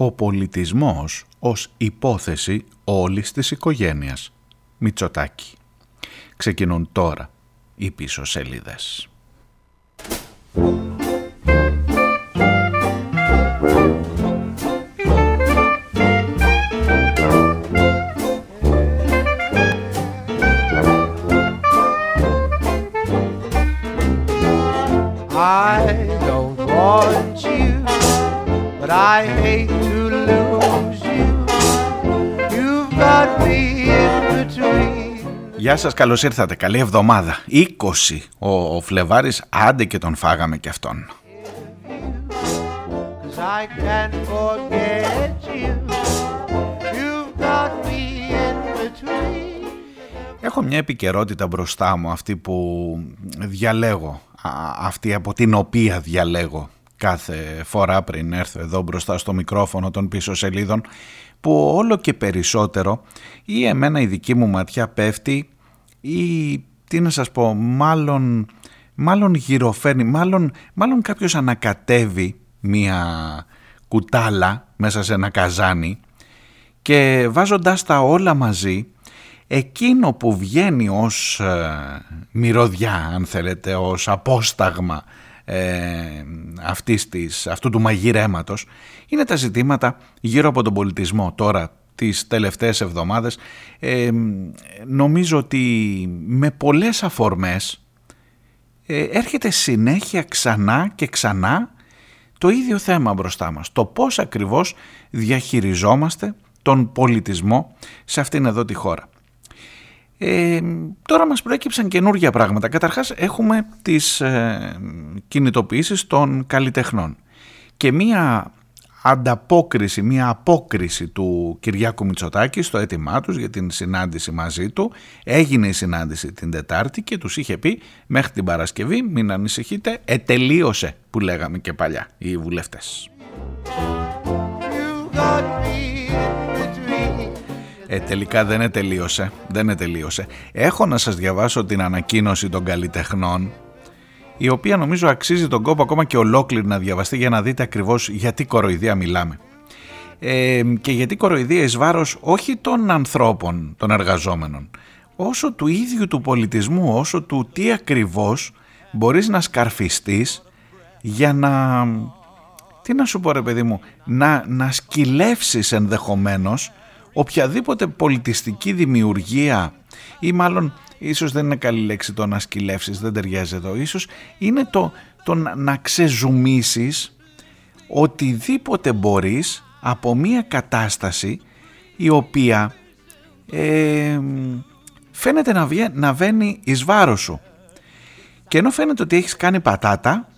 ο πολιτισμός ως υπόθεση όλης της οικογένειας. Μητσοτάκη. Ξεκινούν τώρα οι πίσω σελίδες. Γεια σας, καλώς ήρθατε. Καλή εβδομάδα. 20 ο, ο Φλεβάρης, άντε και τον φάγαμε κι αυτόν. Έχω μια επικαιρότητα μπροστά μου, αυτή που διαλέγω, αυτή από την οποία διαλέγω κάθε φορά πριν έρθω εδώ μπροστά στο μικρόφωνο των πίσω σελίδων που όλο και περισσότερο ή εμένα η δική μου ματιά πέφτει ή τι να σας πω μάλλον, μάλλον γυροφέρνει, μάλλον, μάλλον κάποιος ανακατεύει μία κουτάλα μέσα σε ένα καζάνι και βάζοντάς τα όλα μαζί εκείνο που βγαίνει ως ε, μυρωδιά αν θέλετε ως απόσταγμα ε, αυτής της, αυτού του μαγειρέματος είναι τα ζητήματα γύρω από τον πολιτισμό. Τώρα τις τελευταίες εβδομάδες ε, νομίζω ότι με πολλές αφορμές ε, έρχεται συνέχεια ξανά και ξανά το ίδιο θέμα μπροστά μας. Το πώς ακριβώς διαχειριζόμαστε τον πολιτισμό σε αυτήν εδώ τη χώρα. Ε, τώρα μας προέκυψαν καινούργια πράγματα. Καταρχάς έχουμε τις ε, κινητοποιήσεις των καλλιτεχνών και μία ανταπόκριση, μία απόκριση του Κυριάκου Μητσοτάκη στο αίτημά τους για την συνάντηση μαζί του. Έγινε η συνάντηση την Τετάρτη και τους είχε πει μέχρι την Παρασκευή μην ανησυχείτε, ετελείωσε που λέγαμε και παλιά οι βουλευτές. Ε, τελικά δεν τελείωσε, δεν τελείωσε. Έχω να σας διαβάσω την ανακοίνωση των καλλιτεχνών η οποία νομίζω αξίζει τον κόπο ακόμα και ολόκληρη να διαβαστεί για να δείτε ακριβώς γιατί κοροϊδία μιλάμε. Ε, και γιατί κοροϊδία εις βάρος όχι των ανθρώπων, των εργαζόμενων, όσο του ίδιου του πολιτισμού, όσο του τι ακριβώς μπορείς να σκαρφιστείς για να, τι να σου πω ρε παιδί μου, να, να σκυλεύσεις ενδεχομένως οποιαδήποτε πολιτιστική δημιουργία ή μάλλον ίσως δεν είναι καλή λέξη το να σκυλεύσεις, δεν ταιριάζει εδώ, ίσως είναι το, το να ξεζουμίσεις οτιδήποτε μπορείς από μια κατάσταση η οποία ε, φαίνεται να, βγαίνει, να βαίνει εις βάρος σου. Και ενώ φαίνεται ότι έχεις κάνει πατάτα,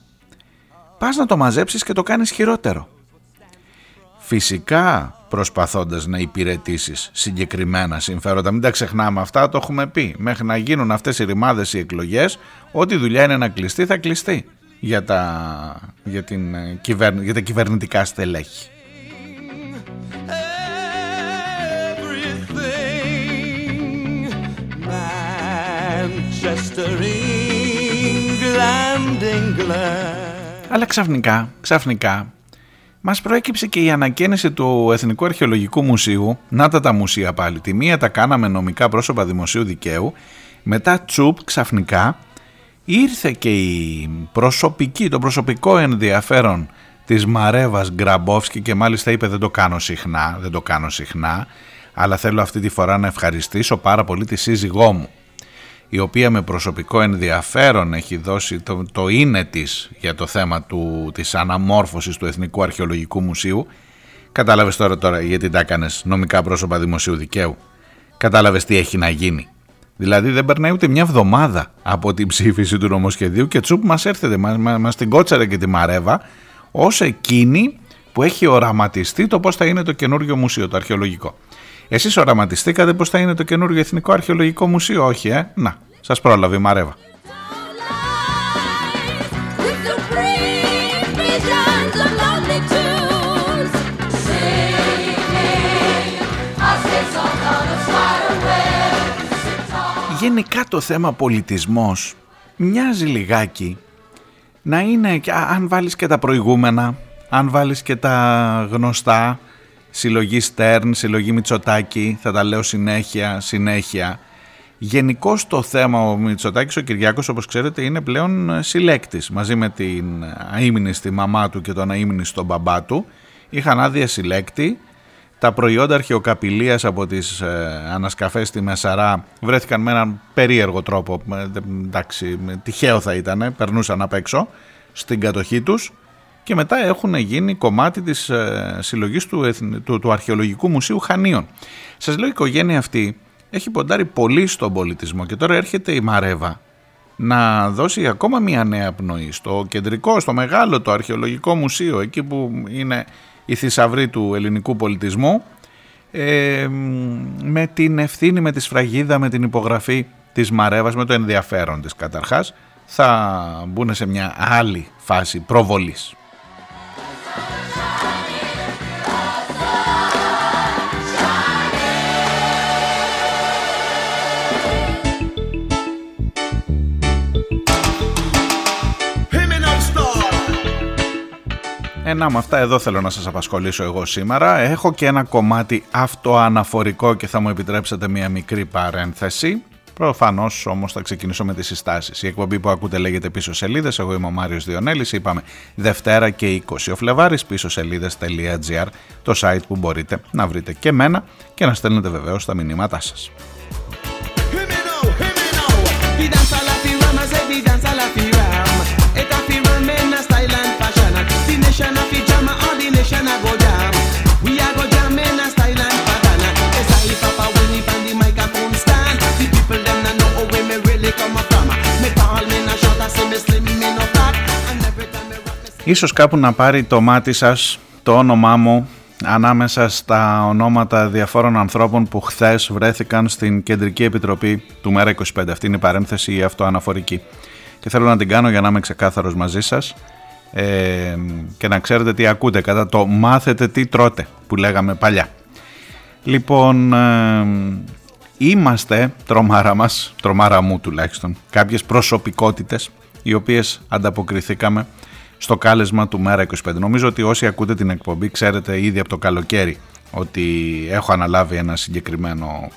πας να το μαζέψεις και το κάνεις χειρότερο. Φυσικά προσπαθώντας να υπηρετήσεις συγκεκριμένα συμφέροντα. Μην τα ξεχνάμε αυτά, το έχουμε πει. Μέχρι να γίνουν αυτές οι ρημάδες οι εκλογές, ό,τι δουλειά είναι να κλειστεί θα κλειστεί για τα, για την, ε, για τα κυβερνητικά στελέχη. Αλλά ξαφνικά, ξαφνικά μας προέκυψε και η ανακαίνιση του Εθνικού Αρχαιολογικού Μουσείου, να τα τα μουσεία πάλι, τη μία τα κάναμε νομικά πρόσωπα δημοσίου δικαίου, μετά τσουπ ξαφνικά ήρθε και η προσωπική, το προσωπικό ενδιαφέρον της Μαρέβας Γκραμπόφσκι και μάλιστα είπε δεν το κάνω συχνά, δεν το κάνω συχνά, αλλά θέλω αυτή τη φορά να ευχαριστήσω πάρα πολύ τη σύζυγό μου η οποία με προσωπικό ενδιαφέρον έχει δώσει το, το είναι της για το θέμα του, της αναμόρφωσης του Εθνικού Αρχαιολογικού Μουσείου. Κατάλαβες τώρα, τώρα γιατί τα έκανες νομικά πρόσωπα δημοσίου δικαίου. Κατάλαβες τι έχει να γίνει. Δηλαδή δεν περνάει ούτε μια εβδομάδα από την ψήφιση του νομοσχεδίου και τσουπ μας έρθετε, μας, μας την κότσαρε και τη μαρέβα ως εκείνη που έχει οραματιστεί το πώς θα είναι το καινούριο μουσείο, το αρχαιολογικό. Εσείς οραματιστήκατε πως θα είναι το καινούργιο Εθνικό Αρχαιολογικό Μουσείο, όχι ε; Να, σας πρόλαβε η Μαρέβα. Γενικά το θέμα πολιτισμός μοιάζει λιγάκι να είναι, αν βάλεις και τα προηγούμενα, αν βάλεις και τα γνωστά συλλογή Στέρν, συλλογή Μητσοτάκη, θα τα λέω συνέχεια, συνέχεια. Γενικώ το θέμα ο Μητσοτάκης, ο Κυριάκος όπως ξέρετε είναι πλέον συλλέκτης μαζί με την αείμνη στη μαμά του και τον αείμνη στον μπαμπά του. Είχαν άδεια συλλέκτη. Τα προϊόντα αρχαιοκαπηλείας από τις ε, ανασκαφές στη Μεσαρά βρέθηκαν με έναν περίεργο τρόπο, ε, εντάξει, τυχαίο θα ήταν, περνούσαν απ' έξω στην κατοχή τους και μετά έχουν γίνει κομμάτι της ε, συλλογής του, του, του Αρχαιολογικού Μουσείου Χανίων. Σας λέω η οικογένεια αυτή έχει ποντάρει πολύ στον πολιτισμό και τώρα έρχεται η Μαρέβα να δώσει ακόμα μια νέα πνοή στο κεντρικό, στο μεγάλο το αρχαιολογικό μουσείο εκεί που είναι η θησαυρή του ελληνικού πολιτισμού ε, με την ευθύνη, με τη σφραγίδα, με την υπογραφή της Μαρέβας, με το ενδιαφέρον της καταρχάς θα μπουν σε μια άλλη φάση προβολής. Ένα με αυτά εδώ θέλω να σας απασχολήσω εγώ σήμερα. Έχω και ένα κομμάτι αυτοαναφορικό και θα μου επιτρέψετε μια μικρή παρένθεση. Προφανώς όμως θα ξεκινήσω με τις συστάσεις. Η εκπομπή που ακούτε λέγεται Πίσω Σελίδες. Εγώ είμαι ο Μάριος Διονέλης. Είπαμε Δευτέρα και 20 ο Φλεβάρης. Πίσω σελίδε.gr το site που μπορείτε να βρείτε και μένα και να στέλνετε βεβαίως τα μηνύματά σας. Ίσως κάπου να πάρει το μάτι σας το όνομά μου ανάμεσα στα ονόματα διαφόρων ανθρώπων που χθες βρέθηκαν στην Κεντρική Επιτροπή του Μέρα 25. Αυτή είναι η παρένθεση η αυτοαναφορική. Και θέλω να την κάνω για να είμαι ξεκάθαρος μαζί σας ε, και να ξέρετε τι ακούτε κατά το μάθετε τι τρώτε που λέγαμε παλιά. Λοιπόν, ε, είμαστε, τρομάρα μας, τρομάρα μου τουλάχιστον, κάποιες προσωπικότητες οι οποίες ανταποκριθήκαμε στο κάλεσμα του Μέρα 25. Νομίζω ότι όσοι ακούτε την εκπομπή ξέρετε ήδη από το καλοκαίρι ότι έχω αναλάβει ένα συγκεκριμένο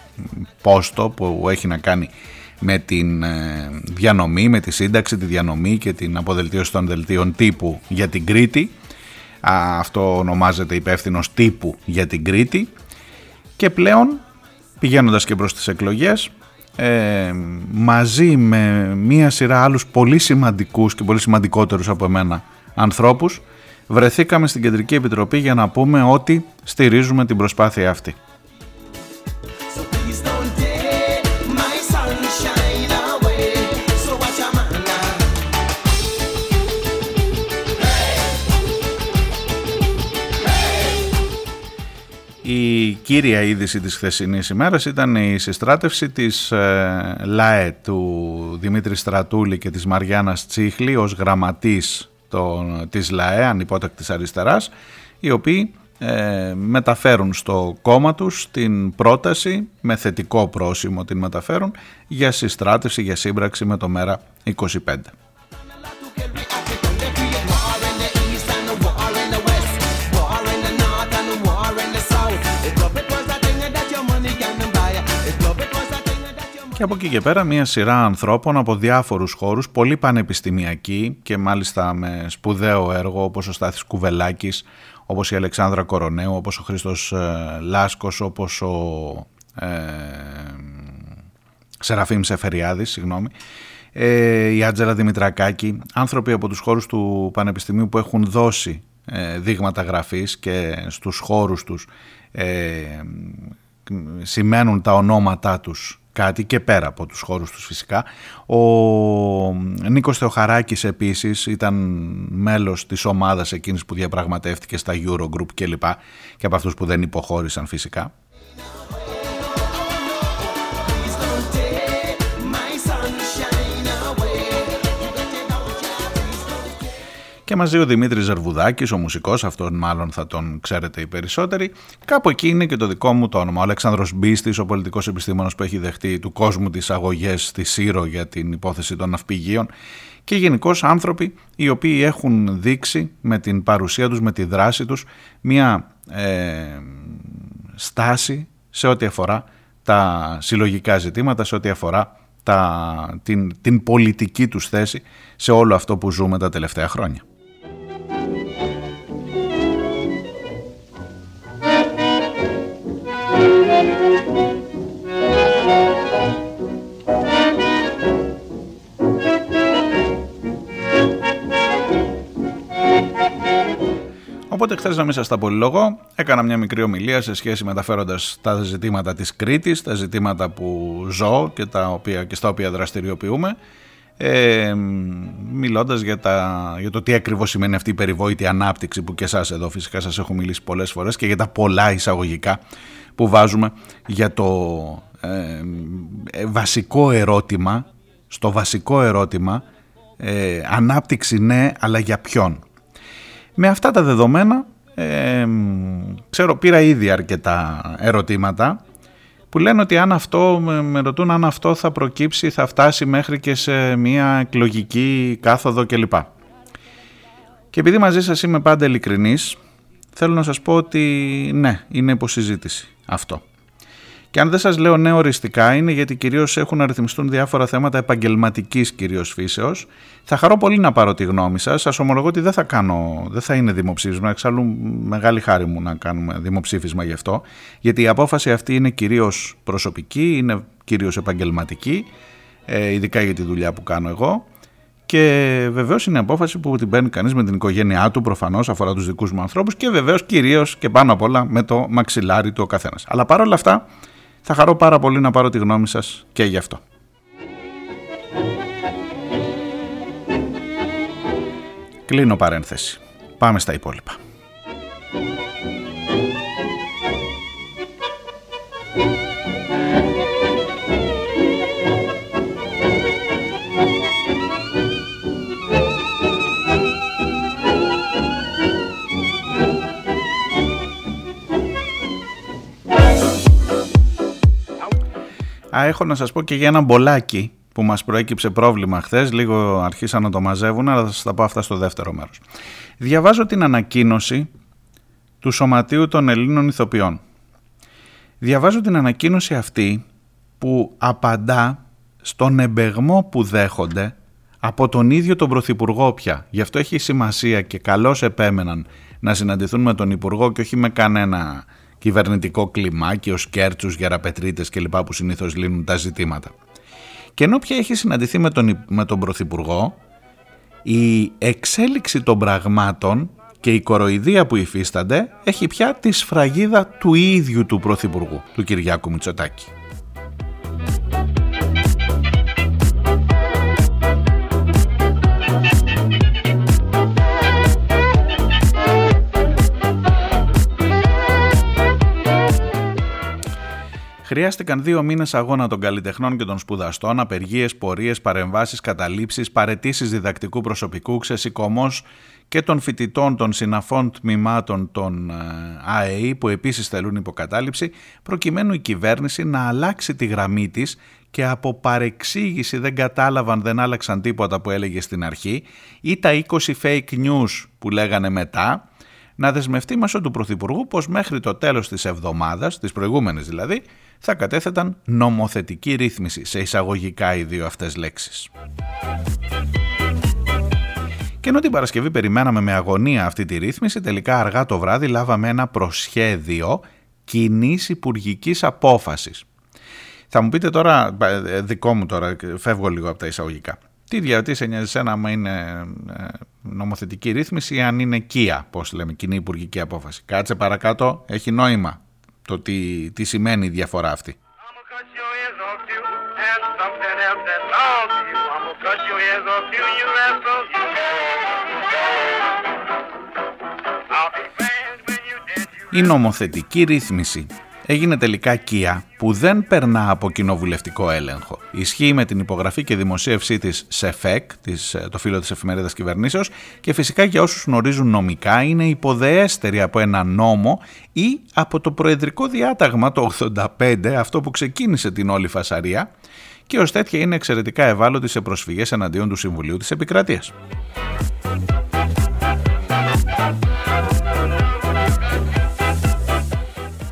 πόστο που έχει να κάνει με την ε, διανομή, με τη σύνταξη, τη διανομή και την αποδελτίωση των δελτίων τύπου για την Κρήτη. Αυτό ονομάζεται υπεύθυνος τύπου για την Κρήτη και πλέον πηγαίνοντας και προς τις εκλογές ε, μαζί με μία σειρά άλλους πολύ σημαντικούς και πολύ σημαντικότερους από εμένα ανθρώπους βρεθήκαμε στην Κεντρική Επιτροπή για να πούμε ότι στηρίζουμε την προσπάθεια αυτή. Η κύρια είδηση της χθεσινής ημέρας ήταν η συστράτευση της ε, ΛΑΕ του Δημήτρη Στρατούλη και της Μαριάννας Τσίχλη ως γραμματής των, της ΛΑΕ, ανυπότακτης αριστεράς, οι οποίοι ε, μεταφέρουν στο κόμμα τους την πρόταση, με θετικό πρόσημο την μεταφέρουν, για συστράτευση, για σύμπραξη με το ΜΕΡΑ 25. Και από εκεί και πέρα μια σειρά ανθρώπων από διάφορους χώρους, πολύ πανεπιστημιακοί και μάλιστα με σπουδαίο έργο όπως ο Στάθης Κουβελάκης, όπως η Αλεξάνδρα Κορονέου, όπως ο Χρήστος ε, Λάσκος, όπως ο ε, Σεραφείμ Σεφεριάδης, συγγνώμη, ε, η Άντζελα Δημητρακάκη, άνθρωποι από τους χώρους του Πανεπιστημίου που έχουν δώσει ε, δείγματα γραφής και στους χώρους τους ε, σημαίνουν τα ονόματά τους κάτι και πέρα από τους χώρους τους φυσικά. Ο Νίκος Θεοχαράκης επίσης ήταν μέλος της ομάδας εκείνης που διαπραγματεύτηκε στα Eurogroup και λοιπά και από αυτούς που δεν υποχώρησαν φυσικά. Και και μαζί ο Δημήτρης Ζερβουδάκης, ο μουσικός, αυτόν μάλλον θα τον ξέρετε οι περισσότεροι. Κάπου εκεί είναι και το δικό μου το όνομα. Ο Αλέξανδρος Μπίστης, ο πολιτικός επιστήμονας που έχει δεχτεί του κόσμου τις αγωγές στη Σύρο για την υπόθεση των ναυπηγείων και γενικώς άνθρωποι οι οποίοι έχουν δείξει με την παρουσία τους, με τη δράση τους μια ε, στάση σε ό,τι αφορά τα συλλογικά ζητήματα, σε ό,τι αφορά τα, την, την πολιτική τους θέση σε όλο αυτό που ζούμε τα τελευταία χρόνια. Οπότε χθες να μην σας τα πολυλογώ, έκανα μια μικρή ομιλία σε σχέση μεταφέροντας τα ζητήματα της Κρήτης, τα ζητήματα που ζω και, τα οποία, και στα οποία δραστηριοποιούμε, ε, μιλώντας για, για το τι ακριβώς σημαίνει αυτή η περιβόητη ανάπτυξη που και εσάς εδώ φυσικά σας έχω μιλήσει πολλές φορές και για τα πολλά εισαγωγικά που βάζουμε για το ε, βασικό ερώτημα, στο βασικό ερώτημα ε, ανάπτυξη ναι αλλά για ποιον. Με αυτά τα δεδομένα, ε, ξέρω, πήρα ήδη αρκετά ερωτήματα που λένε ότι αν αυτό, με ρωτούν αν αυτό θα προκύψει, θα φτάσει μέχρι και σε μια εκλογική κάθοδο κλπ. Και επειδή μαζί σας είμαι πάντα ειλικρινής, θέλω να σας πω ότι ναι, είναι υποσυζήτηση αυτό. Και αν δεν σας λέω ναι οριστικά είναι γιατί κυρίως έχουν αριθμιστούν διάφορα θέματα επαγγελματικής κυρίως φύσεως. Θα χαρώ πολύ να πάρω τη γνώμη σας. Σας ομολογώ ότι δεν θα, κάνω, δεν θα είναι δημοψήφισμα. Εξάλλου μεγάλη χάρη μου να κάνουμε δημοψήφισμα γι' αυτό. Γιατί η απόφαση αυτή είναι κυρίως προσωπική, είναι κυρίως επαγγελματική. Ε, ειδικά για τη δουλειά που κάνω εγώ. Και βεβαίως είναι απόφαση που την παίρνει κανείς με την οικογένειά του, προφανώς αφορά τους δικούς μου ανθρώπους και βεβαίως κυρίως και πάνω απ' όλα με το μαξιλάρι του ο καθένας. Αλλά παρόλα αυτά, θα χαρώ πάρα πολύ να πάρω τη γνώμη σας και γι' αυτό. Κλείνω παρένθεση. Πάμε στα υπόλοιπα. Α, έχω να σας πω και για ένα μπολάκι που μας προέκυψε πρόβλημα χθες, λίγο αρχίσαν να το μαζεύουν, αλλά θα σας τα πω αυτά στο δεύτερο μέρος. Διαβάζω την ανακοίνωση του Σωματείου των Ελλήνων Ηθοποιών. Διαβάζω την ανακοίνωση αυτή που απαντά στον εμπεγμό που δέχονται από τον ίδιο τον Πρωθυπουργό πια. Γι' αυτό έχει σημασία και καλώς επέμεναν να συναντηθούν με τον Υπουργό και όχι με κανένα κυβερνητικό κλιμάκι, ο σκέρτσους, γεραπετρίτες κλπ. που συνήθως λύνουν τα ζητήματα. Και ενώ πια έχει συναντηθεί με τον, με τον Πρωθυπουργό, η εξέλιξη των πραγμάτων και η κοροϊδία που υφίστανται έχει πια τη σφραγίδα του ίδιου του Πρωθυπουργού, του Κυριάκου Μητσοτάκη. Χρειάστηκαν δύο μήνες αγώνα των καλλιτεχνών και των σπουδαστών, απεργίες, πορείες, παρεμβάσεις, καταλήψεις, παρετήσεις διδακτικού προσωπικού, ξεσηκωμός και των φοιτητών των συναφών τμήματων των ε, ΑΕΗ που επίσης θέλουν υποκατάληψη προκειμένου η κυβέρνηση να αλλάξει τη γραμμή της και από παρεξήγηση δεν κατάλαβαν, δεν άλλαξαν τίποτα που έλεγε στην αρχή ή τα 20 fake news που λέγανε μετά να δεσμευτεί μέσω του Πρωθυπουργού πως μέχρι το τέλος της εβδομάδας, της προηγούμενης δηλαδή, θα κατέθεταν νομοθετική ρύθμιση σε εισαγωγικά οι δύο αυτές λέξεις. Και ενώ την Παρασκευή περιμέναμε με αγωνία αυτή τη ρύθμιση, τελικά αργά το βράδυ λάβαμε ένα προσχέδιο κοινής υπουργικής απόφασης. Θα μου πείτε τώρα, ε, δικό μου τώρα, φεύγω λίγο από τα εισαγωγικά. Τι διαρωτή σε νοιάζει σένα άμα είναι ε, νομοθετική ρύθμιση ή αν είναι κία, πώς λέμε, κοινή υπουργική απόφαση. Κάτσε παρακάτω, έχει νόημα το τι, τι σημαίνει η διαφορά αυτή. Η νομοθετική ρύθμιση έγινε τελικά Kia που δεν περνά από κοινοβουλευτικό έλεγχο. Ισχύει με την υπογραφή και δημοσίευσή της σε ΦΕΚ, το φίλο της εφημερίδας κυβερνήσεως και φυσικά για όσους γνωρίζουν νομικά είναι υποδεέστερη από ένα νόμο ή από το προεδρικό διάταγμα το 85, αυτό που ξεκίνησε την όλη φασαρία και ως τέτοια είναι εξαιρετικά ευάλωτη σε προσφυγές εναντίον του Συμβουλίου της Επικρατείας.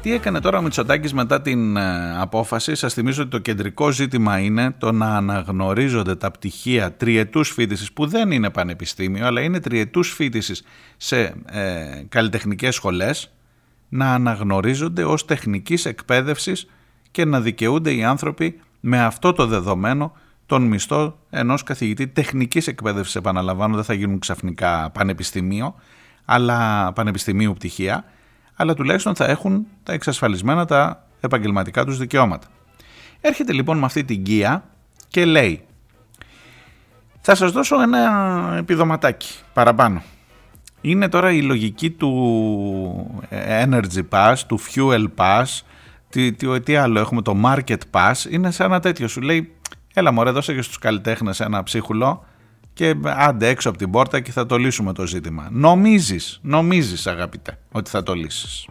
Τι έκανε τώρα ο Μητσοτάκης μετά την ε, απόφαση; Σας θυμίζω ότι το κεντρικό ζήτημα είναι το να αναγνωρίζονται τα πτυχία τριετούς φίτησης που δεν είναι πανεπιστήμιο αλλά είναι τριετούς φίτησης σε ε, καλλιτεχνικές σχολές να αναγνωρίζονται ως τεχνικής εκπαίδευσης και να δικαιούνται οι άνθρωποι με αυτό το δεδομένο τον μισθό ενός καθηγητή τεχνικής εκπαίδευσης επαναλαμβάνω δεν θα γίνουν ξαφνικά πανεπιστημίο αλλά πανεπιστημίου πτυχία αλλά τουλάχιστον θα έχουν τα εξασφαλισμένα τα επαγγελματικά τους δικαιώματα. Έρχεται λοιπόν με αυτή την κία και λέει θα σας δώσω ένα επιδοματάκι παραπάνω. Είναι τώρα η λογική του Energy Pass, του Fuel Pass, τι, τι, τι άλλο έχουμε, το Market Pass, είναι σαν ένα τέτοιο. Σου λέει, έλα μωρέ δώσε και στους καλλιτέχνες ένα ψίχουλο και άντε έξω από την πόρτα και θα το λύσουμε το ζήτημα. Νομίζεις, νομίζεις αγαπητέ ότι θα το λύσεις.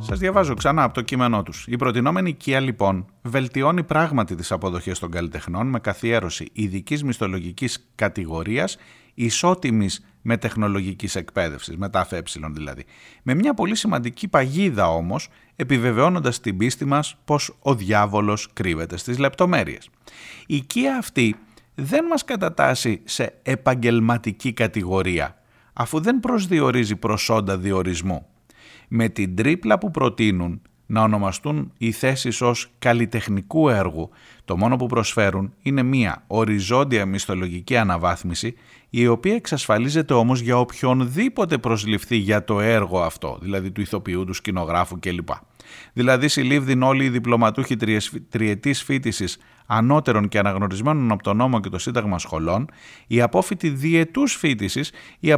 Σας διαβάζω ξανά από το κείμενό τους. Η προτινόμενη οικία λοιπόν βελτιώνει πράγματι τις αποδοχές των καλλιτεχνών με καθιέρωση ειδικής μισθολογικής κατηγορίας ισότιμης με τεχνολογικής εκπαίδευσης, με τα ΑΕ δηλαδή. Με μια πολύ σημαντική παγίδα όμως, επιβεβαιώνοντας την πίστη μας πως ο διάβολος κρύβεται στις λεπτομέρειες. Η οικία αυτή δεν μας κατατάσσει σε επαγγελματική κατηγορία, αφού δεν προσδιορίζει προσόντα διορισμού. Με την τρίπλα που προτείνουν να ονομαστούν οι θέσεις ως καλλιτεχνικού έργου, το μόνο που προσφέρουν είναι μία οριζόντια μισθολογική αναβάθμιση η οποία εξασφαλίζεται όμως για οποιονδήποτε προσληφθεί για το έργο αυτό, δηλαδή του ηθοποιού, του σκηνογράφου κλπ. Δηλαδή συλλήβδην όλοι οι διπλωματούχοι τριετής φίτησης ανώτερων και αναγνωρισμένων από τον νόμο και το Σύνταγμα σχολών, οι απόφοιτοι διετούς φίτησης, οι,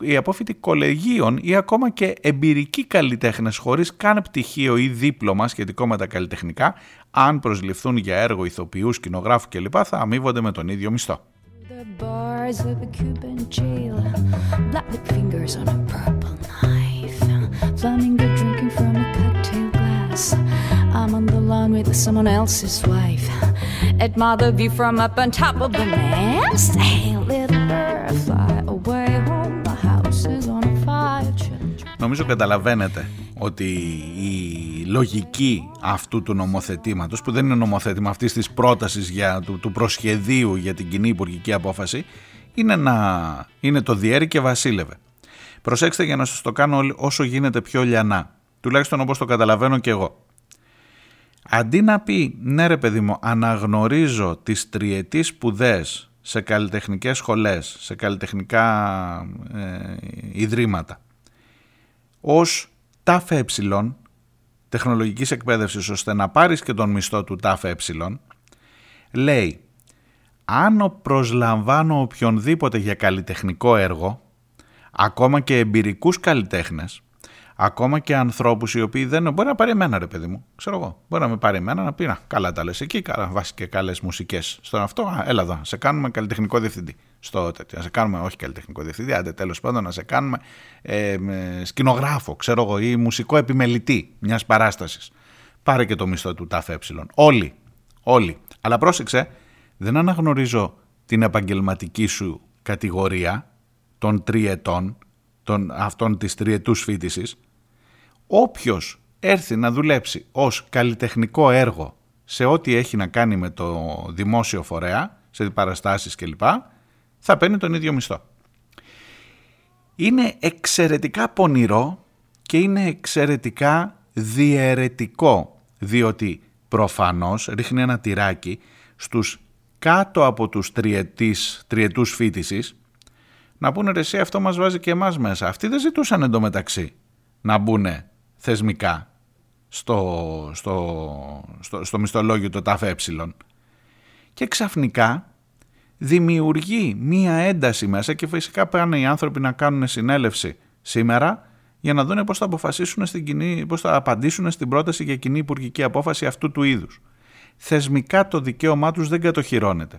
οι απόφοιτοι κολεγίων ή ακόμα και εμπειρικοί καλλιτέχνες χωρίς καν πτυχίο ή δίπλωμα σχετικό με τα καλλιτεχνικά, αν προσληφθούν για έργο ηθοποιούς, σκηνογράφους κλπ. θα αμείβονται με τον ίδιο μισθό. The bars of a Cuban jail, black fingers on a purple knife, flamingo drinking from a cocktail glass. I'm on the lawn with someone else's wife. Admire the view from up on top of the mast. Hey, little bird, fly away home. The house is on fire. Νομίζω καταλαβαίνετε ότι η λογική αυτού του νομοθετήματος που δεν είναι νομοθέτημα αυτής της πρότασης για, του, του προσχεδίου για την κοινή υπουργική απόφαση είναι, να, είναι το διέρη και βασίλευε. Προσέξτε για να σας το κάνω όσο γίνεται πιο λιανά. Τουλάχιστον όπως το καταλαβαίνω και εγώ. Αντί να πει ναι ρε παιδί μου αναγνωρίζω τις τριετής σπουδές σε καλλιτεχνικές σχολές, σε καλλιτεχνικά ε, ιδρύματα ως τάφε τεχνολογικής εκπαίδευσης ώστε να πάρεις και τον μισθό του τάφε λέει αν προσλαμβάνω οποιονδήποτε για καλλιτεχνικό έργο ακόμα και εμπειρικούς καλλιτέχνες Ακόμα και ανθρώπους οι οποίοι δεν. Μπορεί να πάρει εμένα, ρε παιδί μου. Ξέρω εγώ. Μπορεί να με πάρει εμένα να πει: Να, καλά τα λες εκεί, καλά, βάσει και καλές μουσικές. Στον αυτό, α, έλα εδώ, σε κάνουμε καλλιτεχνικό διευθυντή. Στο τέτοιο. Να σε κάνουμε, όχι καλλιτεχνικό διευθυντή, άντε τέλος πάντων να σε κάνουμε ε, σκηνογράφο, ξέρω εγώ, ή μουσικό επιμελητή μιας παράστασης. Πάρε και το μισθό του ΤΑΦΕ. Όλοι. Όλοι. Αλλά πρόσεξε, δεν αναγνωρίζω την επαγγελματική σου κατηγορία των τριετών, των, αυτών της τριετούς φίτησης, όποιος έρθει να δουλέψει ως καλλιτεχνικό έργο σε ό,τι έχει να κάνει με το δημόσιο φορέα, σε παραστάσεις κλπ, θα παίρνει τον ίδιο μισθό. Είναι εξαιρετικά πονηρό και είναι εξαιρετικά διαιρετικό, διότι προφανώς ρίχνει ένα τυράκι στους κάτω από τους τριετής, τριετούς φίτησης, να πούνε ρε εσύ αυτό μας βάζει και εμάς μέσα. Αυτοί δεν ζητούσαν εντωμεταξύ να μπουν θεσμικά στο, στο, στο, στο μισθολόγιο το ΤΑΦΕ. Και ξαφνικά δημιουργεί μία ένταση μέσα και φυσικά πάνε οι άνθρωποι να κάνουν συνέλευση σήμερα για να δουν πώς θα αποφασίσουν στην κοινή, πώς θα απαντήσουν στην πρόταση για κοινή υπουργική απόφαση αυτού του είδους. Θεσμικά το δικαίωμά τους δεν κατοχυρώνεται.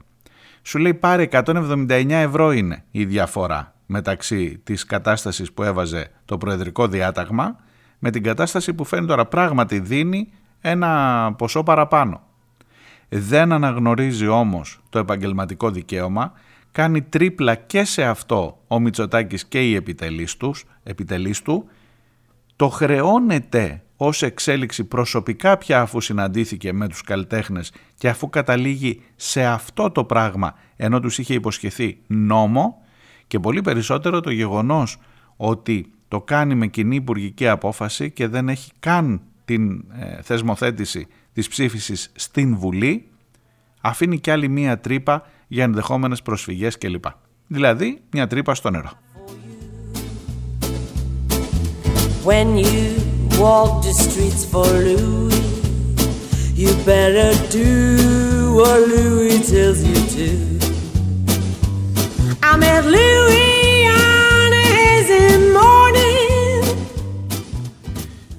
Σου λέει πάρε 179 ευρώ είναι η διαφορά μεταξύ της κατάστασης που έβαζε το Προεδρικό Διάταγμα με την κατάσταση που φαίνει τώρα πράγματι δίνει ένα ποσό παραπάνω. Δεν αναγνωρίζει όμως το επαγγελματικό δικαίωμα, κάνει τρίπλα και σε αυτό ο Μητσοτάκης και οι επιτελείς, τους, επιτελείς του, το χρεώνεται ως εξέλιξη προσωπικά πια αφού συναντήθηκε με τους καλλιτέχνες και αφού καταλήγει σε αυτό το πράγμα ενώ τους είχε υποσχεθεί νόμο και πολύ περισσότερο το γεγονός ότι το κάνει με κοινή υπουργική απόφαση και δεν έχει καν την ε, θεσμοθέτηση της ψήφισης στην Βουλή αφήνει κι άλλη μία τρύπα για ενδεχόμενες προσφυγές κλπ. Δηλαδή μια τρύπα στο νερό. When you walk the streets for Louis, you better do what Louis tells you to. I met Louis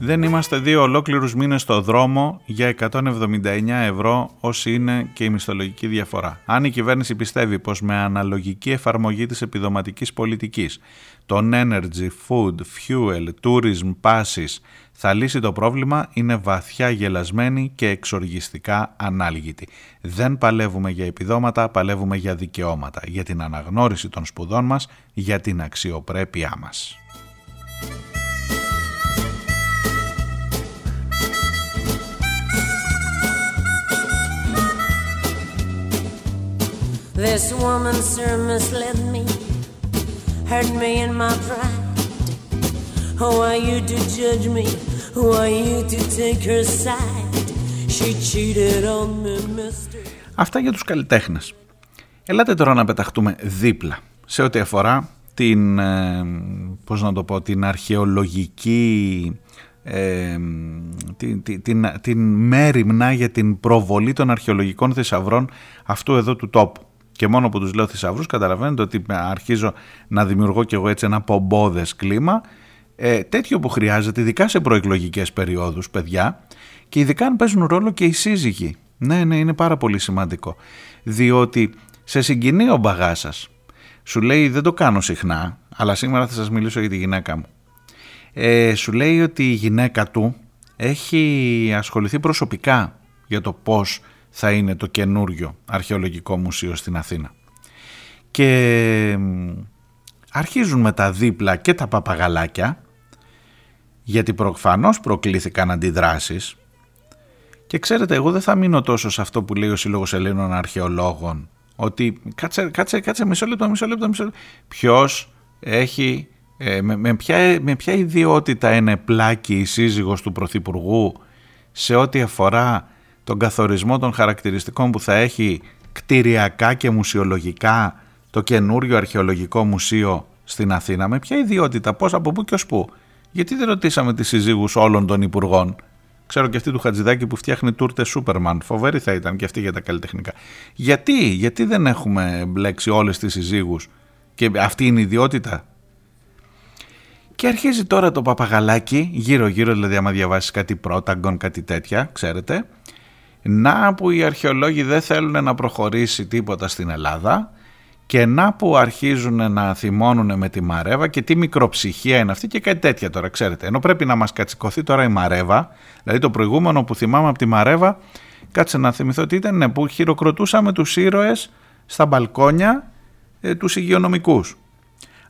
Δεν είμαστε δύο ολόκληρους μήνες στο δρόμο για 179 ευρώ όσοι είναι και η μισθολογική διαφορά. Αν η κυβέρνηση πιστεύει πως με αναλογική εφαρμογή της επιδοματικής πολιτικής των energy, food, fuel, tourism, passes θα λύσει το πρόβλημα είναι βαθιά γελασμένη και εξοργιστικά ανάλγητη. Δεν παλεύουμε για επιδόματα, παλεύουμε για δικαιώματα, για την αναγνώριση των σπουδών μας, για την αξιοπρέπειά μας. This woman, sir, misled me, hurt me in my pride. Who are you to judge me? Who are you to take her side? She cheated on me, mister. Αυτά για τους καλλιτέχνες. Ελάτε τώρα να πεταχτούμε δίπλα σε ό,τι αφορά την, ε, πώς να το πω, την αρχαιολογική ε, την, την, την μέρημνα για την προβολή των αρχαιολογικών θησαυρών αυτού εδώ του τόπου. Και μόνο που τους λέω θησαυρούς καταλαβαίνετε ότι αρχίζω να δημιουργώ και εγώ έτσι ένα πομπόδες κλίμα ε, τέτοιο που χρειάζεται, ειδικά σε προεκλογικές περιόδους, παιδιά, και ειδικά αν παίζουν ρόλο και οι σύζυγοι. Ναι, ναι, είναι πάρα πολύ σημαντικό. Διότι σε συγκινεί ο μπαγάς σας. Σου λέει δεν το κάνω συχνά, αλλά σήμερα θα σας μιλήσω για τη γυναίκα μου. Ε, σου λέει ότι η γυναίκα του έχει ασχοληθεί προσωπικά για το πώς θα είναι το καινούριο αρχαιολογικό μουσείο στην Αθήνα. Και αρχίζουν με τα δίπλα και τα παπαγαλάκια γιατί προφανώς προκλήθηκαν αντιδράσεις και ξέρετε εγώ δεν θα μείνω τόσο σε αυτό που λέει ο Σύλλογος Ελλήνων Αρχαιολόγων ότι κάτσε, κάτσε, κάτσε μισό λεπτό, μισό λεπτό, μισό λεπτό. Ποιος έχει, ε, με, με, ποια, με ποια ιδιότητα είναι πλάκη η σύζυγος του Πρωθυπουργού σε ό,τι αφορά τον καθορισμό των χαρακτηριστικών που θα έχει κτηριακά και μουσιολογικά το καινούριο αρχαιολογικό μουσείο στην Αθήνα. Με ποια ιδιότητα, πώς, από πού και ως πού. Γιατί δεν ρωτήσαμε τις συζύγους όλων των υπουργών. Ξέρω και αυτή του Χατζηδάκη που φτιάχνει τούρτες Σούπερμαν. Φοβερή θα ήταν και αυτή για τα καλλιτεχνικά. Γιατί, γιατί δεν έχουμε μπλέξει όλες τις συζύγους και αυτή είναι η ιδιότητα; Και αρχίζει τώρα το παπαγαλάκι, γύρω-γύρω, δηλαδή άμα διαβάσεις κάτι πρόταγκον, κάτι τέτοια, ξέρετε, να που οι αρχαιολόγοι δεν θέλουν να προχωρήσει τίποτα στην Ελλάδα και να που αρχίζουν να θυμώνουν με τη Μαρέβα και τι μικροψυχία είναι αυτή και κάτι τέτοια τώρα, ξέρετε. Ενώ πρέπει να μας κατσικωθεί τώρα η Μαρέβα, δηλαδή το προηγούμενο που θυμάμαι από τη Μαρέβα, κάτσε να θυμηθώ τι ήταν, ναι, που χειροκροτούσαμε τους ήρωες στα μπαλκόνια ε, τους υγειονομικούς.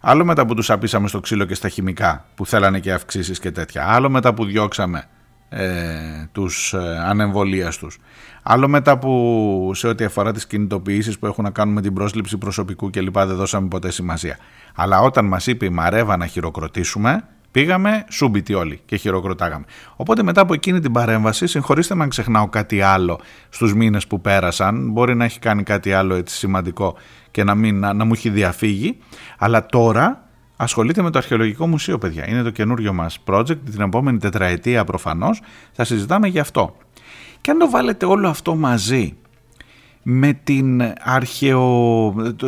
Άλλο μετά που τους απίσαμε στο ξύλο και στα χημικά που θέλανε και αυξήσεις και τέτοια. Άλλο μετά που διώξαμε ε, τους ε, ανεμβολίαστους. Άλλο μετά που σε ό,τι αφορά τις κινητοποιήσεις που έχουν να κάνουν με την πρόσληψη προσωπικού και λοιπά δεν δώσαμε ποτέ σημασία. Αλλά όταν μας είπε η Μαρέβα να χειροκροτήσουμε, πήγαμε σούμπιτοι όλοι και χειροκροτάγαμε. Οπότε μετά από εκείνη την παρέμβαση, συγχωρήστε με αν ξεχνάω κάτι άλλο στους μήνες που πέρασαν, μπορεί να έχει κάνει κάτι άλλο έτσι σημαντικό και να, μην, να, να μου έχει διαφύγει, αλλά τώρα ασχολείται με το Αρχαιολογικό Μουσείο, παιδιά. Είναι το καινούριο μας project, την επόμενη τετραετία προφανώς θα συζητάμε γι' αυτό. Και αν το βάλετε όλο αυτό μαζί με την αρχαιο,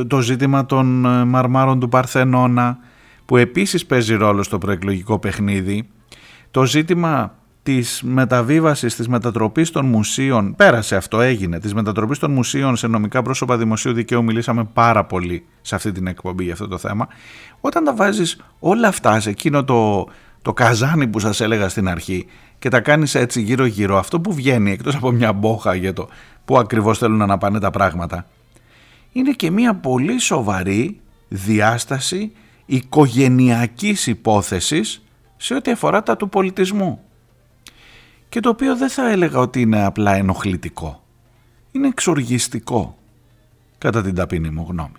το, ζήτημα των ε, μαρμάρων του Παρθενώνα που επίσης παίζει ρόλο στο προεκλογικό παιχνίδι, το ζήτημα της μεταβίβασης, της μετατροπής των μουσείων, πέρασε αυτό, έγινε, της μετατροπής των μουσείων σε νομικά πρόσωπα δημοσίου δικαίου, μιλήσαμε πάρα πολύ σε αυτή την εκπομπή για αυτό το θέμα, όταν τα βάζεις όλα αυτά σε εκείνο το, το καζάνι που σας έλεγα στην αρχή και τα κάνεις έτσι γύρω γύρω, αυτό που βγαίνει εκτός από μια μπόχα για το που ακριβώς θέλουν να πάνε τα πράγματα, είναι και μια πολύ σοβαρή διάσταση οικογενειακής υπόθεσης σε ό,τι αφορά τα του πολιτισμού. Και το οποίο δεν θα έλεγα ότι είναι απλά ενοχλητικό. Είναι εξοργιστικό, κατά την ταπεινή μου γνώμη.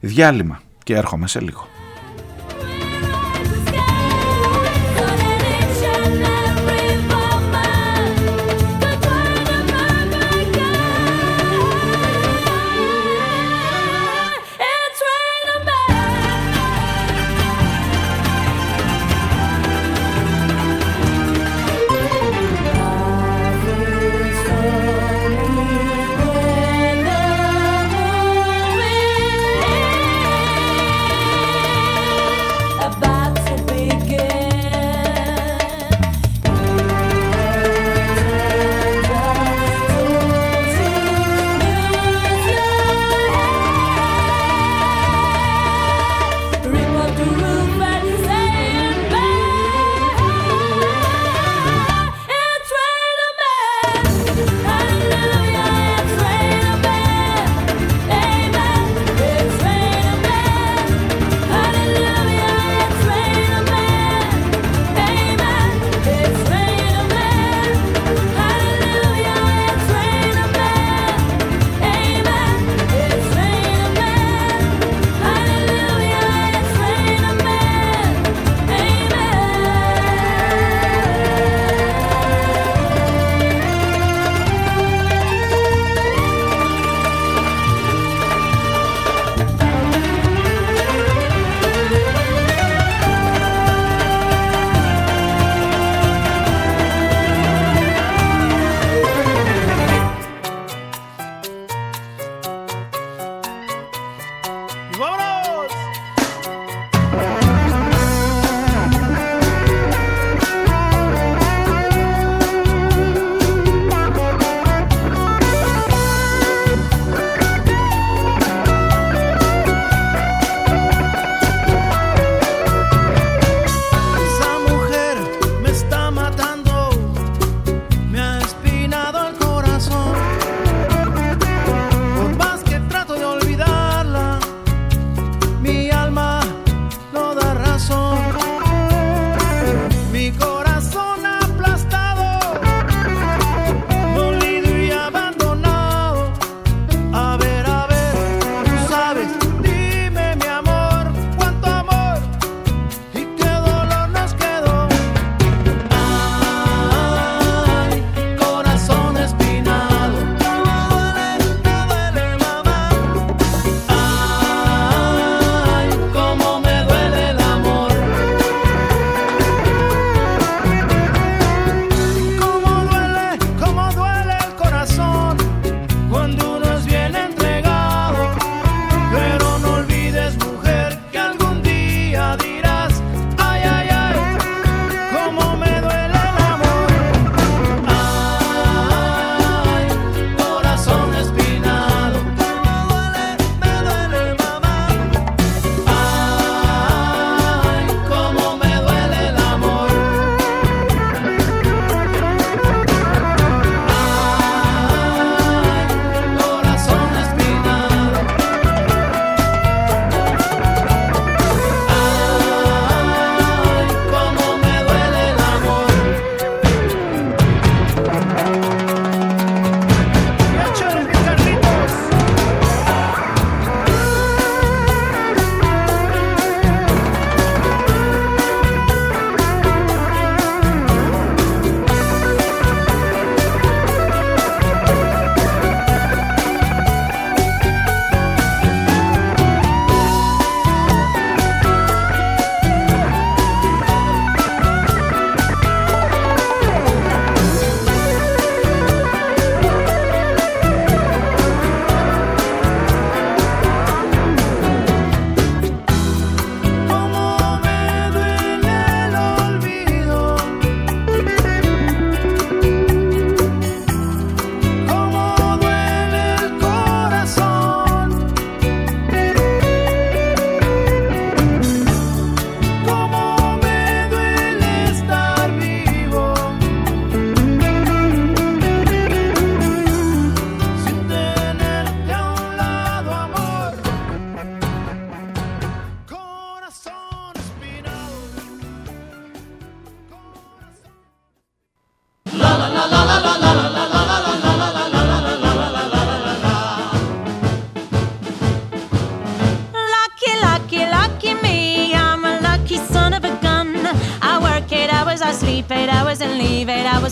Διάλειμμα και έρχομαι σε λίγο.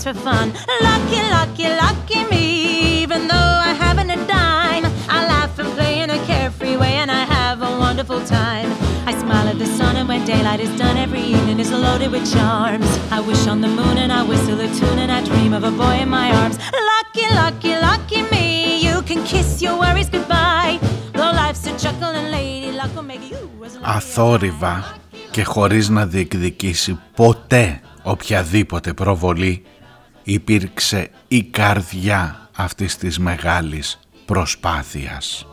leave eight hours for fun. Lucky, lucky, lucky me. Even though I haven't a dime, I laugh and play in a carefree way, and I have a wonderful time. I smile at the sun, and when daylight is done, every evening is loaded with charms. I wish on the moon, and I whistle a tune, and I dream of a boy in my arms. Lucky, lucky, lucky me. You can kiss your worries goodbye. Though life's a chuckle, and lady luck will make you. Αθόρυβα και χωρίς να διεκδικήσει ποτέ οποιαδήποτε προβολή υπήρξε η καρδιά αυτής της μεγάλης προσπάθειας.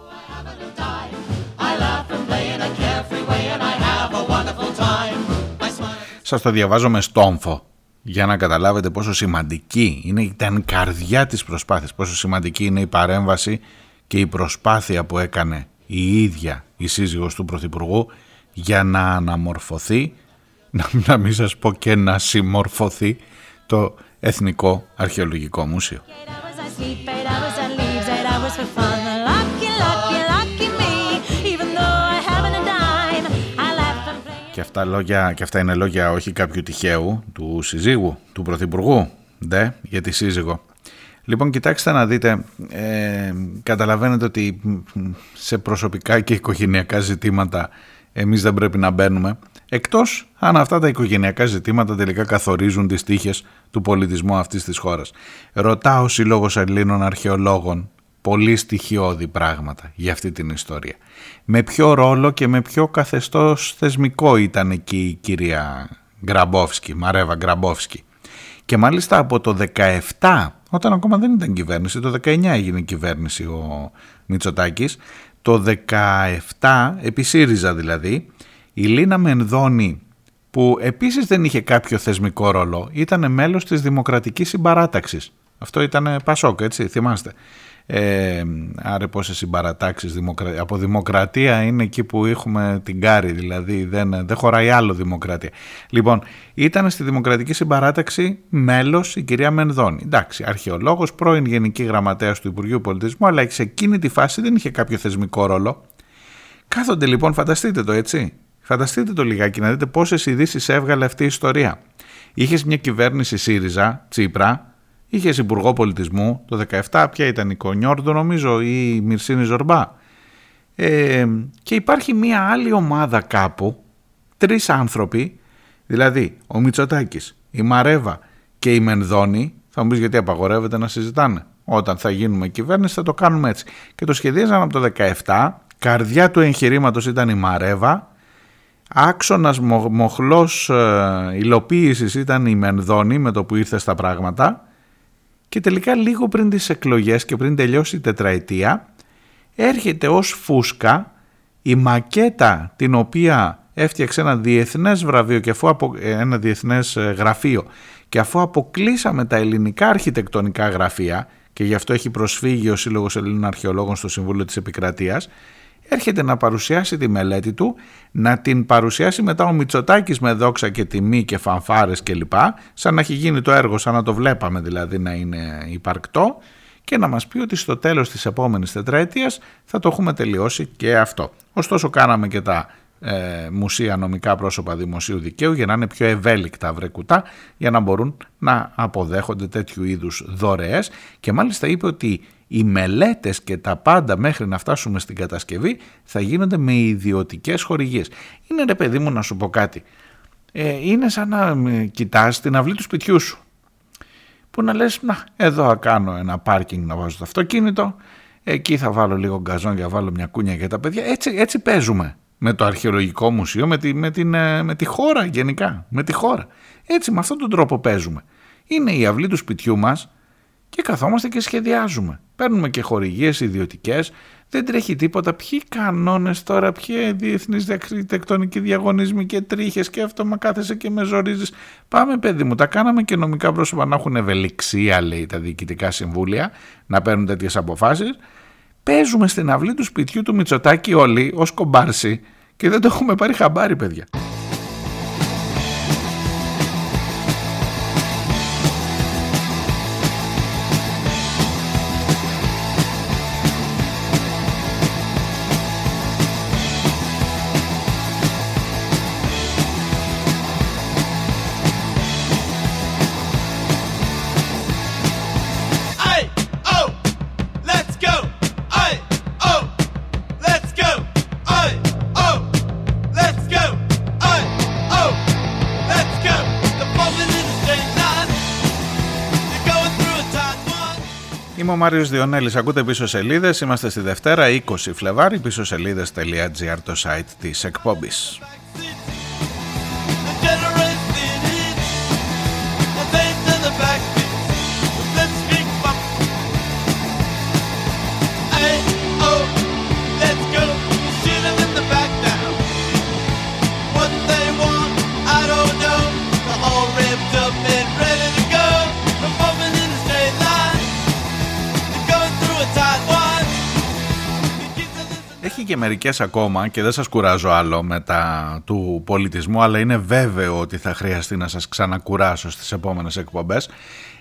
Σας το διαβάζω με στόμφο για να καταλάβετε πόσο σημαντική είναι, ήταν η καρδιά της προσπάθειας, πόσο σημαντική είναι η παρέμβαση και η προσπάθεια που έκανε η ίδια η σύζυγος του Πρωθυπουργού για να αναμορφωθεί, να, να μην σας πω και να συμμορφωθεί το Εθνικό Αρχαιολογικό Μουσείο. Και αυτά, λόγια, και αυτά είναι λόγια όχι κάποιου τυχαίου, του συζύγου, του Πρωθυπουργού, ντε, για τη σύζυγο. Λοιπόν, κοιτάξτε να δείτε, ε, καταλαβαίνετε ότι σε προσωπικά και οικογενειακά ζητήματα εμείς δεν πρέπει να μπαίνουμε, εκτός αν αυτά τα οικογενειακά ζητήματα τελικά καθορίζουν τις τύχες του πολιτισμού αυτής της χώρας. Ρωτάω ο Σύλλογος Ελλήνων Αρχαιολόγων πολύ στοιχειώδη πράγματα για αυτή την ιστορία. Με ποιο ρόλο και με ποιο καθεστώς θεσμικό ήταν εκεί η κυρία Γκραμπόφσκι, Μαρέβα Γκραμπόφσκι. Και μάλιστα από το 17, όταν ακόμα δεν ήταν κυβέρνηση, το 19 έγινε κυβέρνηση ο Μητσοτάκης, το 17, επί ΣΥΡΙΖΑ δηλαδή, η Λίνα Μενδώνη που επίσης δεν είχε κάποιο θεσμικό ρόλο, ήταν μέλος της Δημοκρατικής Συμπαράταξης. Αυτό ήταν Πασόκ, έτσι, θυμάστε. Ε, άρα πόσες συμπαρατάξεις δημοκρα... από δημοκρατία είναι εκεί που έχουμε την κάρη δηλαδή δεν, δεν χωράει άλλο δημοκρατία. Λοιπόν ήταν στη δημοκρατική συμπαράταξη μέλος η κυρία Μενδώνη. Εντάξει αρχαιολόγος πρώην γενική γραμματέας του Υπουργείου Πολιτισμού αλλά σε εκείνη τη φάση δεν είχε κάποιο θεσμικό ρόλο. Κάθονται λοιπόν φανταστείτε το έτσι. Φανταστείτε το λιγάκι να δείτε πόσες ειδήσεις έβγαλε αυτή η ιστορία. Είχες μια κυβέρνηση ΣΥΡΙΖΑ, Τσίπρα, Είχες υπουργό πολιτισμού το 17, ποια ήταν η Κονιόρδο νομίζω ή η Μυρσίνη Ζορμπά. Ε, και υπάρχει μία άλλη ομάδα κάπου, τρεις άνθρωποι, δηλαδή ο Μητσοτάκης, η Μαρέβα και η Μενδώνη, θα μου πεις γιατί απαγορεύεται να συζητάνε. Όταν θα γίνουμε κυβέρνηση θα το κάνουμε έτσι. Και το σχεδίαζαν από το 17, καρδιά του εγχειρήματος ήταν η Μαρέβα, άξονας μοχλός ε, υλοποίησης ήταν η Μενδώνη με το που ήρθε στα πράγματα και τελικά λίγο πριν τις εκλογές και πριν τελειώσει η τετραετία έρχεται ως φούσκα η μακέτα την οποία έφτιαξε ένα διεθνές βραβείο και αφού απο... Ε, ένα διεθνές ε, γραφείο. Και αφού αποκλείσαμε τα ελληνικά αρχιτεκτονικά γραφεία και γι' αυτό έχει προσφύγει ο Σύλλογος Ελλήνων Αρχαιολόγων στο Συμβούλιο της Επικρατείας έρχεται να παρουσιάσει τη μελέτη του, να την παρουσιάσει μετά ο Μητσοτάκης με δόξα και τιμή και φανφάρες κλπ. Σαν να έχει γίνει το έργο, σαν να το βλέπαμε δηλαδή να είναι υπαρκτό και να μας πει ότι στο τέλος της επόμενης τετραετίας θα το έχουμε τελειώσει και αυτό. Ωστόσο κάναμε και τα ε, μουσεία νομικά πρόσωπα δημοσίου δικαίου για να είναι πιο ευέλικτα βρεκουτά για να μπορούν να αποδέχονται τέτοιου είδους δωρεές και μάλιστα είπε ότι οι μελέτες και τα πάντα μέχρι να φτάσουμε στην κατασκευή θα γίνονται με ιδιωτικές χορηγίες. Είναι ρε παιδί μου να σου πω κάτι. Ε, είναι σαν να κοιτάς την αυλή του σπιτιού σου. Που να λες, να, εδώ θα κάνω ένα πάρκινγκ να βάζω το αυτοκίνητο, εκεί θα βάλω λίγο γκαζόν για να βάλω μια κούνια για τα παιδιά. Έτσι, έτσι παίζουμε με το αρχαιολογικό μουσείο, με τη, με, την, ε, με τη χώρα γενικά, με τη χώρα. Έτσι με αυτόν τον τρόπο παίζουμε. Είναι η αυλή του σπιτιού μας και καθόμαστε και σχεδιάζουμε. Παίρνουμε και χορηγίες ιδιωτικές, δεν τρέχει τίποτα. Ποιοι κανόνες τώρα, ποιοι διεθνείς τεκτονικοί διαγωνισμοί και τρίχες και αυτό μα κάθεσαι και με ζορίζεις. Πάμε, παιδί μου, τα κάναμε και νομικά πρόσωπα να έχουν ευελιξία, λέει τα διοικητικά συμβούλια, να παίρνουν τέτοιες αποφάσεις. Παίζουμε στην αυλή του σπιτιού του Μητσοτάκη όλοι ως κομπάρσι και δεν το έχουμε πάρει χαμπάρι, παιδιά. Είμαι ο Μάριος Διονέλης, ακούτε πίσω σελίδες, είμαστε στη Δευτέρα 20 Φλεβάρι, πίσω σελίδες.gr το site της εκπομπής. Μερικές ακόμα και δεν σας κουράζω άλλο μετά του πολιτισμού αλλά είναι βέβαιο ότι θα χρειαστεί να σας ξανακουράσω στις επόμενες εκπομπές.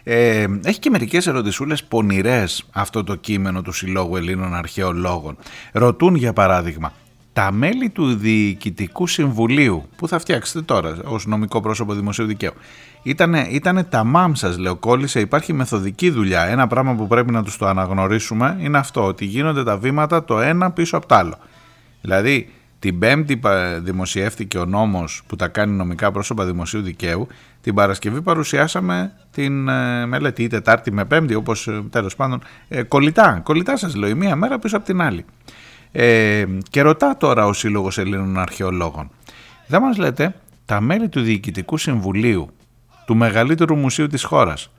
Ε, έχει και μερικές ερωτησούλες πονηρές αυτό το κείμενο του Συλλόγου Ελλήνων Αρχαιολόγων. Ρωτούν για παράδειγμα τα μέλη του Διοικητικού Συμβουλίου που θα φτιάξετε τώρα ως νομικό πρόσωπο δημοσίου δικαίου Ήτανε, ήτανε τα μάμ σας λέω κόλλησε. Υπάρχει μεθοδική δουλειά. Ένα πράγμα που πρέπει να τους το αναγνωρίσουμε είναι αυτό ότι γίνονται τα βήματα το ένα πίσω από το άλλο. Δηλαδή την Πέμπτη δημοσιεύτηκε ο νόμος που τα κάνει νομικά πρόσωπα δημοσίου δικαίου. Την Παρασκευή παρουσιάσαμε την ε, μελέτη ή Τετάρτη με Πέμπτη όπως ε, τέλος πάντων ε, κολλητά, κολλητά σας λέω η μία μέρα πίσω από την άλλη. Ε, και ρωτά τώρα ο Σύλλογος Ελλήνων Αρχαιολόγων. Δεν μας λέτε τα μέλη του Διοικητικού Συμβουλίου του μεγαλύτερου μουσείου της χώρας.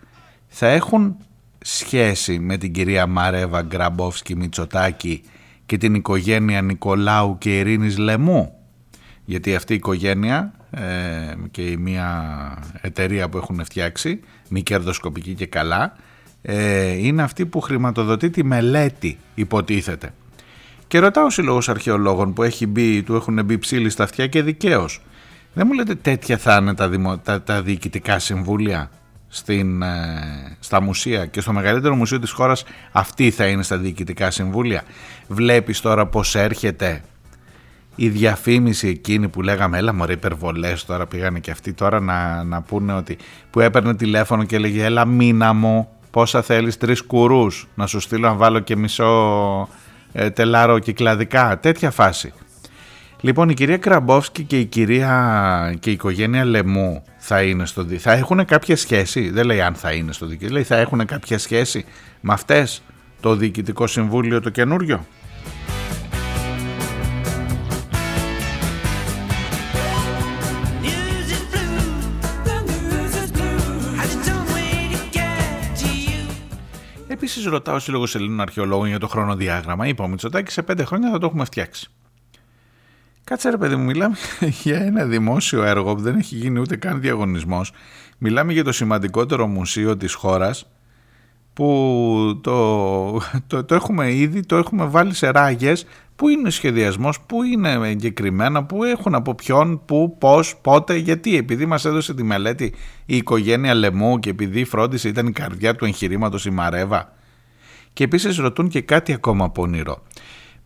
Θα έχουν σχέση με την κυρία Μαρέβα Γκραμπόφσκι Μητσοτάκη και την οικογένεια Νικολάου και Ειρήνης Λεμού; Γιατί αυτή η οικογένεια ε, και η μία εταιρεία που έχουν φτιάξει μη κερδοσκοπική και καλά ε, είναι αυτή που χρηματοδοτεί τη μελέτη υποτίθεται. Και ρωτάω ο Σύλλογος Αρχαιολόγων που έχει μπει, του έχουν μπει ψήλοι στα αυτιά και δικαίως δεν μου λέτε τέτοια θα είναι τα, δημο, τα, τα διοικητικά συμβούλια στην, ε, στα μουσεία και στο μεγαλύτερο μουσείο της χώρας αυτή θα είναι στα διοικητικά συμβούλια. Βλέπεις τώρα πως έρχεται η διαφήμιση εκείνη που λέγαμε έλα μωρέ υπερβολές τώρα πήγανε και αυτοί τώρα να, να πούνε ότι που έπαιρνε τηλέφωνο και έλεγε έλα μήνα μου πόσα θέλεις τρεις κουρούς να σου στείλω να βάλω και μισό ε, τελάρο κυκλαδικά τέτοια φάση Λοιπόν, η κυρία Κραμπόφσκι και η κυρία και η οικογένεια Λεμού θα είναι στο Θα έχουν κάποια σχέση; Δεν λέει αν θα είναι στο δίκαιο. Λέει θα έχουν κάποια σχέση με αυτές το Διοικητικό Συμβούλιο το καινούριο; Επίσης ρωτάω ο Σύλλογος Ελλήνων Αρχαιολόγων για το χρονοδιάγραμμα. Είπα ο Μητσοτάκης σε πέντε χρόνια θα το έχουμε φτιάξει. Κάτσε ρε παιδί μου, μιλάμε για ένα δημόσιο έργο που δεν έχει γίνει ούτε καν διαγωνισμός. Μιλάμε για το σημαντικότερο μουσείο της χώρας που το, το, το έχουμε ήδη, το έχουμε βάλει σε ράγες Πού είναι ο σχεδιασμός, πού είναι εγκεκριμένα, πού έχουν από ποιον, πού, πώς, πότε, γιατί. Επειδή μας έδωσε τη μελέτη η οικογένεια Λεμού και επειδή η φρόντιση ήταν η καρδιά του εγχειρήματος η Μαρέβα. Και επίσης ρωτούν και κάτι ακόμα πονηρό.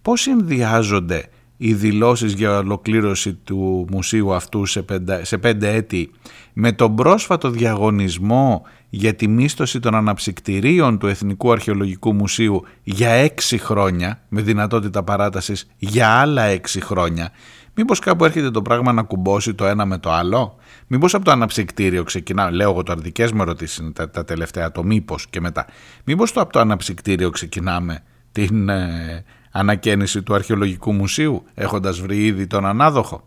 Πώς συνδυάζονται οι δηλώσεις για ολοκλήρωση του μουσείου αυτού σε πέντε, σε πέντε έτη με τον πρόσφατο διαγωνισμό για τη μίσθωση των αναψυκτηρίων του Εθνικού Αρχαιολογικού Μουσείου για έξι χρόνια με δυνατότητα παράτασης για άλλα έξι χρόνια Μήπως κάπου έρχεται το πράγμα να κουμπώσει το ένα με το άλλο; Μήπως από το αναψυκτήριο ξεκινάμε, λέω εγώ το δικές με ρωτήσεις τα, τα τελευταία, το μήπως και μετά. Μήπως το από το αναψυκτήριο ξεκινάμε την ε, ανακαίνιση του Αρχαιολογικού Μουσείου έχοντας βρει ήδη τον ανάδοχο.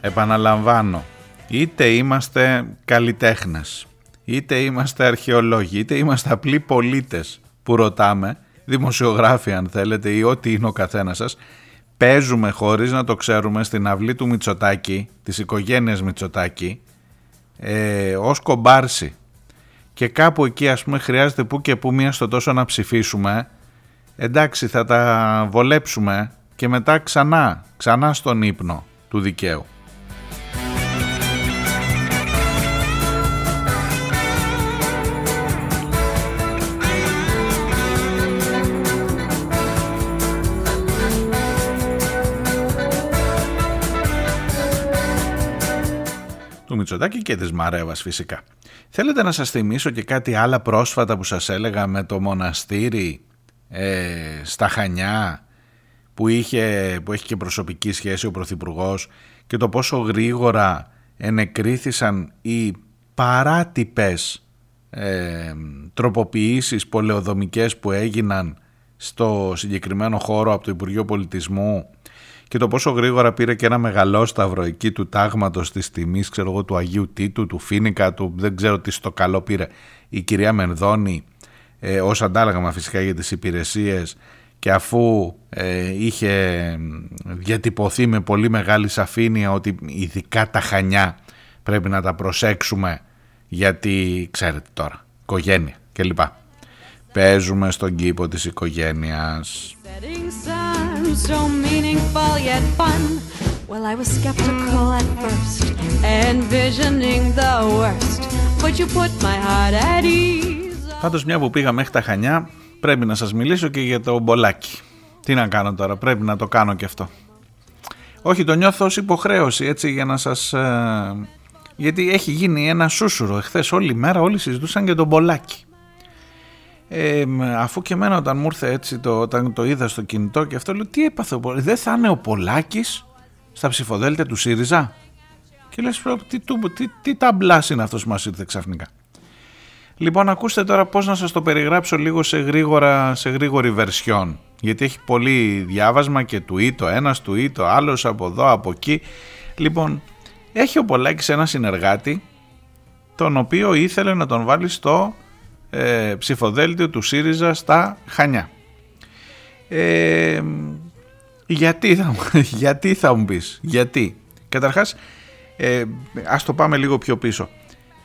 Επαναλαμβάνω, είτε είμαστε καλλιτέχνες, είτε είμαστε αρχαιολόγοι, είτε είμαστε απλοί πολίτες που ρωτάμε, δημοσιογράφοι αν θέλετε ή ό,τι είναι ο καθένας σας, παίζουμε χωρίς να το ξέρουμε στην αυλή του Μητσοτάκη, της οικογένειας Μητσοτάκη, ε, ως κομπάρση. Και κάπου εκεί ας πούμε χρειάζεται που και που μία στο τόσο να ψηφίσουμε, εντάξει θα τα βολέψουμε και μετά ξανά, ξανά στον ύπνο του δικαίου. Μητσοτάκη και της Μαρέβας φυσικά. Θέλετε να σας θυμίσω και κάτι άλλα πρόσφατα που σας έλεγα με το μοναστήρι ε, στα Χανιά που, είχε, που έχει και προσωπική σχέση ο Πρωθυπουργός και το πόσο γρήγορα ενεκρίθησαν οι παράτυπες ε, τροποποιήσεις πολεοδομικές που έγιναν στο συγκεκριμένο χώρο από το Υπουργείο Πολιτισμού και το πόσο γρήγορα πήρε και ένα μεγαλόσταυρο εκεί του τάγματος της τιμής ξέρω εγώ, του Αγίου Τίτου, του Φίνικα, του δεν ξέρω τι στο καλό πήρε η κυρία Μενδώνη ε, ως αντάλλαγμα φυσικά για τις υπηρεσίες και αφού ε, είχε διατυπωθεί με πολύ μεγάλη σαφήνεια ότι ειδικά τα Χανιά πρέπει να τα προσέξουμε γιατί ξέρετε τώρα, οικογένεια κλπ. Παίζουμε στον κήπο της οικογένειας. Well, I was skeptical at first, envisioning the worst, but you put my heart at ease. Πάντως μια που πήγα μέχρι τα Χανιά, πρέπει να σας μιλήσω και για το μπολάκι. Τι να κάνω τώρα, πρέπει να το κάνω και αυτό. Όχι, το νιώθω ως υποχρέωση, έτσι, για να σας... Ε, γιατί έχει γίνει ένα σούσουρο. Εχθές όλη μέρα όλοι συζητούσαν για τον μπολάκι. Ε, αφού και εμένα όταν μου ήρθε έτσι το, όταν το είδα στο κινητό και αυτό λέω τι έπαθε ο Πολάκης, δεν θα είναι ο Πολάκης στα ψηφοδέλτια του ΣΥΡΙΖΑ; Και λες τι, τι, τι ταμπλάς είναι αυτός που μας ήρθε ξαφνικά; Λοιπόν ακούστε τώρα πώς να σας το περιγράψω λίγο σε, γρήγορα, σε γρήγορη βερσιόν γιατί έχει πολύ διάβασμα και του ή το ένας, του ή το άλλος από εδώ, από εκεί. Λοιπόν, έχει ο Πολάκης ένα συνεργάτη τον οποίο ήθελε να τον βάλει στο ε, ψηφοδέλτιο του ΣΥΡΙΖΑ στα Χανιά. Ε, γιατί, θα, γιατί θα μου πεις, γιατί. Καταρχάς, ε, ας το πάμε λίγο πιο πίσω.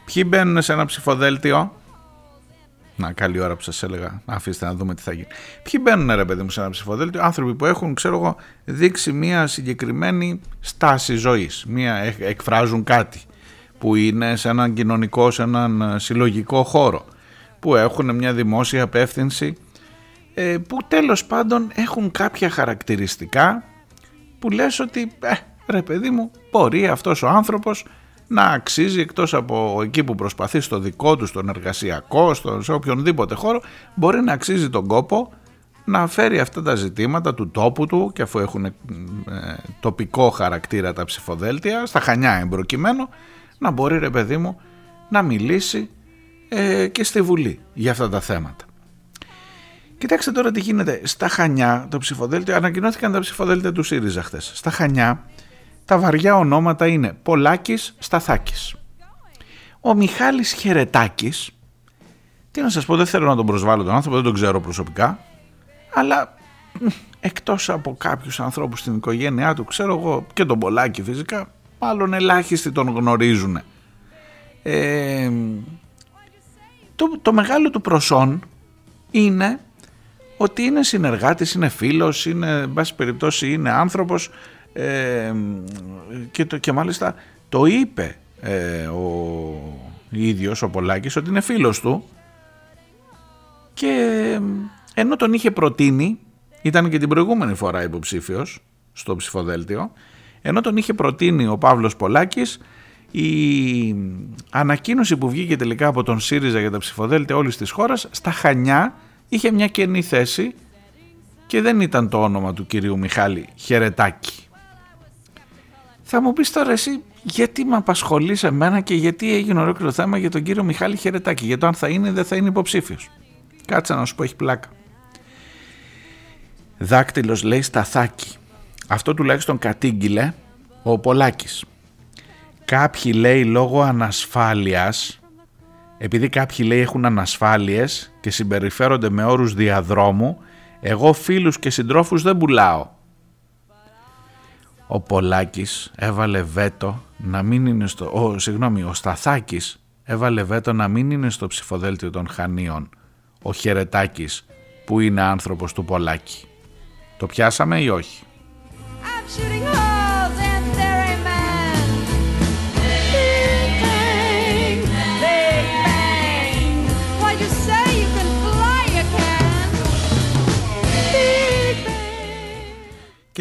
Ποιοι μπαίνουν σε ένα ψηφοδέλτιο, να καλή ώρα που σας έλεγα, αφήστε να δούμε τι θα γίνει. Ποιοι μπαίνουν ρε παιδί μου σε ένα ψηφοδέλτιο, άνθρωποι που έχουν ξέρω εγώ δείξει μια συγκεκριμένη στάση ζωής, μια, εκφράζουν κάτι που είναι σε έναν κοινωνικό, σε έναν συλλογικό χώρο που έχουν μια δημόσια απεύθυνση ε, που τέλος πάντων έχουν κάποια χαρακτηριστικά που λες ότι ε, ρε παιδί μου μπορεί αυτός ο άνθρωπος να αξίζει εκτός από εκεί που προσπαθεί στο δικό του, στον εργασιακό, στο, σε οποιονδήποτε χώρο μπορεί να αξίζει τον κόπο να φέρει αυτά τα ζητήματα του τόπου του και αφού έχουν ε, τοπικό χαρακτήρα τα ψηφοδέλτια, στα Χανιά εμπροκειμένο, να μπορεί ρε παιδί μου να μιλήσει ε, και στη Βουλή για αυτά τα θέματα. Κοιτάξτε τώρα τι γίνεται. Στα Χανιά, το ψηφοδέλτιο, ανακοινώθηκαν τα ψηφοδέλτια του ΣΥΡΙΖΑ χθες. Στα Χανιά, τα βαριά ονόματα είναι Πολάκης Σταθάκης. Ο Μιχάλης Χερετάκης, τι να σας πω, δεν θέλω να τον προσβάλλω τον άνθρωπο, δεν τον ξέρω προσωπικά, αλλά εκτός από κάποιους ανθρώπους στην οικογένειά του, ξέρω εγώ και τον Πολάκη φυσικά, μάλλον ελάχιστοι τον γνωρίζουν. Ε, το, το μεγάλο του προσόν είναι ότι είναι συνεργάτης, είναι φίλος, είναι, εν πάση περιπτώσει, είναι άνθρωπος ε, και, το, και μάλιστα το είπε ε, ο ίδιος ο Πολάκης ότι είναι φίλος του και ενώ τον είχε προτείνει, ήταν και την προηγούμενη φορά υποψήφιος στο ψηφοδέλτιο, ενώ τον είχε προτείνει ο Παύλος Πολάκης η ανακοίνωση που βγήκε τελικά από τον ΣΥΡΙΖΑ για τα ψηφοδέλτια όλης της χώρας στα Χανιά είχε μια κενή θέση και δεν ήταν το όνομα του κυρίου Μιχάλη Χερετάκη. Θα μου πεις τώρα εσύ γιατί με απασχολείς σε μένα και γιατί έγινε ολόκληρο θέμα για τον κύριο Μιχάλη Χερετάκη, για το αν θα είναι ή δεν θα είναι υποψήφιος. Κάτσε να σου πω έχει πλάκα. Δάκτυλος λέει σταθάκι. Αυτό τουλάχιστον κατήγγειλε ο Πολάκης. Κάποιοι λέει λόγω ανασφάλειας, επειδή κάποιοι λέει έχουν ανασφάλειες και συμπεριφέρονται με όρους διαδρόμου, εγώ φίλους και συντρόφους δεν πουλάω. Ο Πολάκης έβαλε βέτο να μην είναι στο... Ο, συγγνώμη, ο Σταθάκης έβαλε βέτο να μην είναι στο ψηφοδέλτιο των Χανίων. Ο Χερετάκης που είναι άνθρωπος του Πολάκη. Το πιάσαμε ή όχι;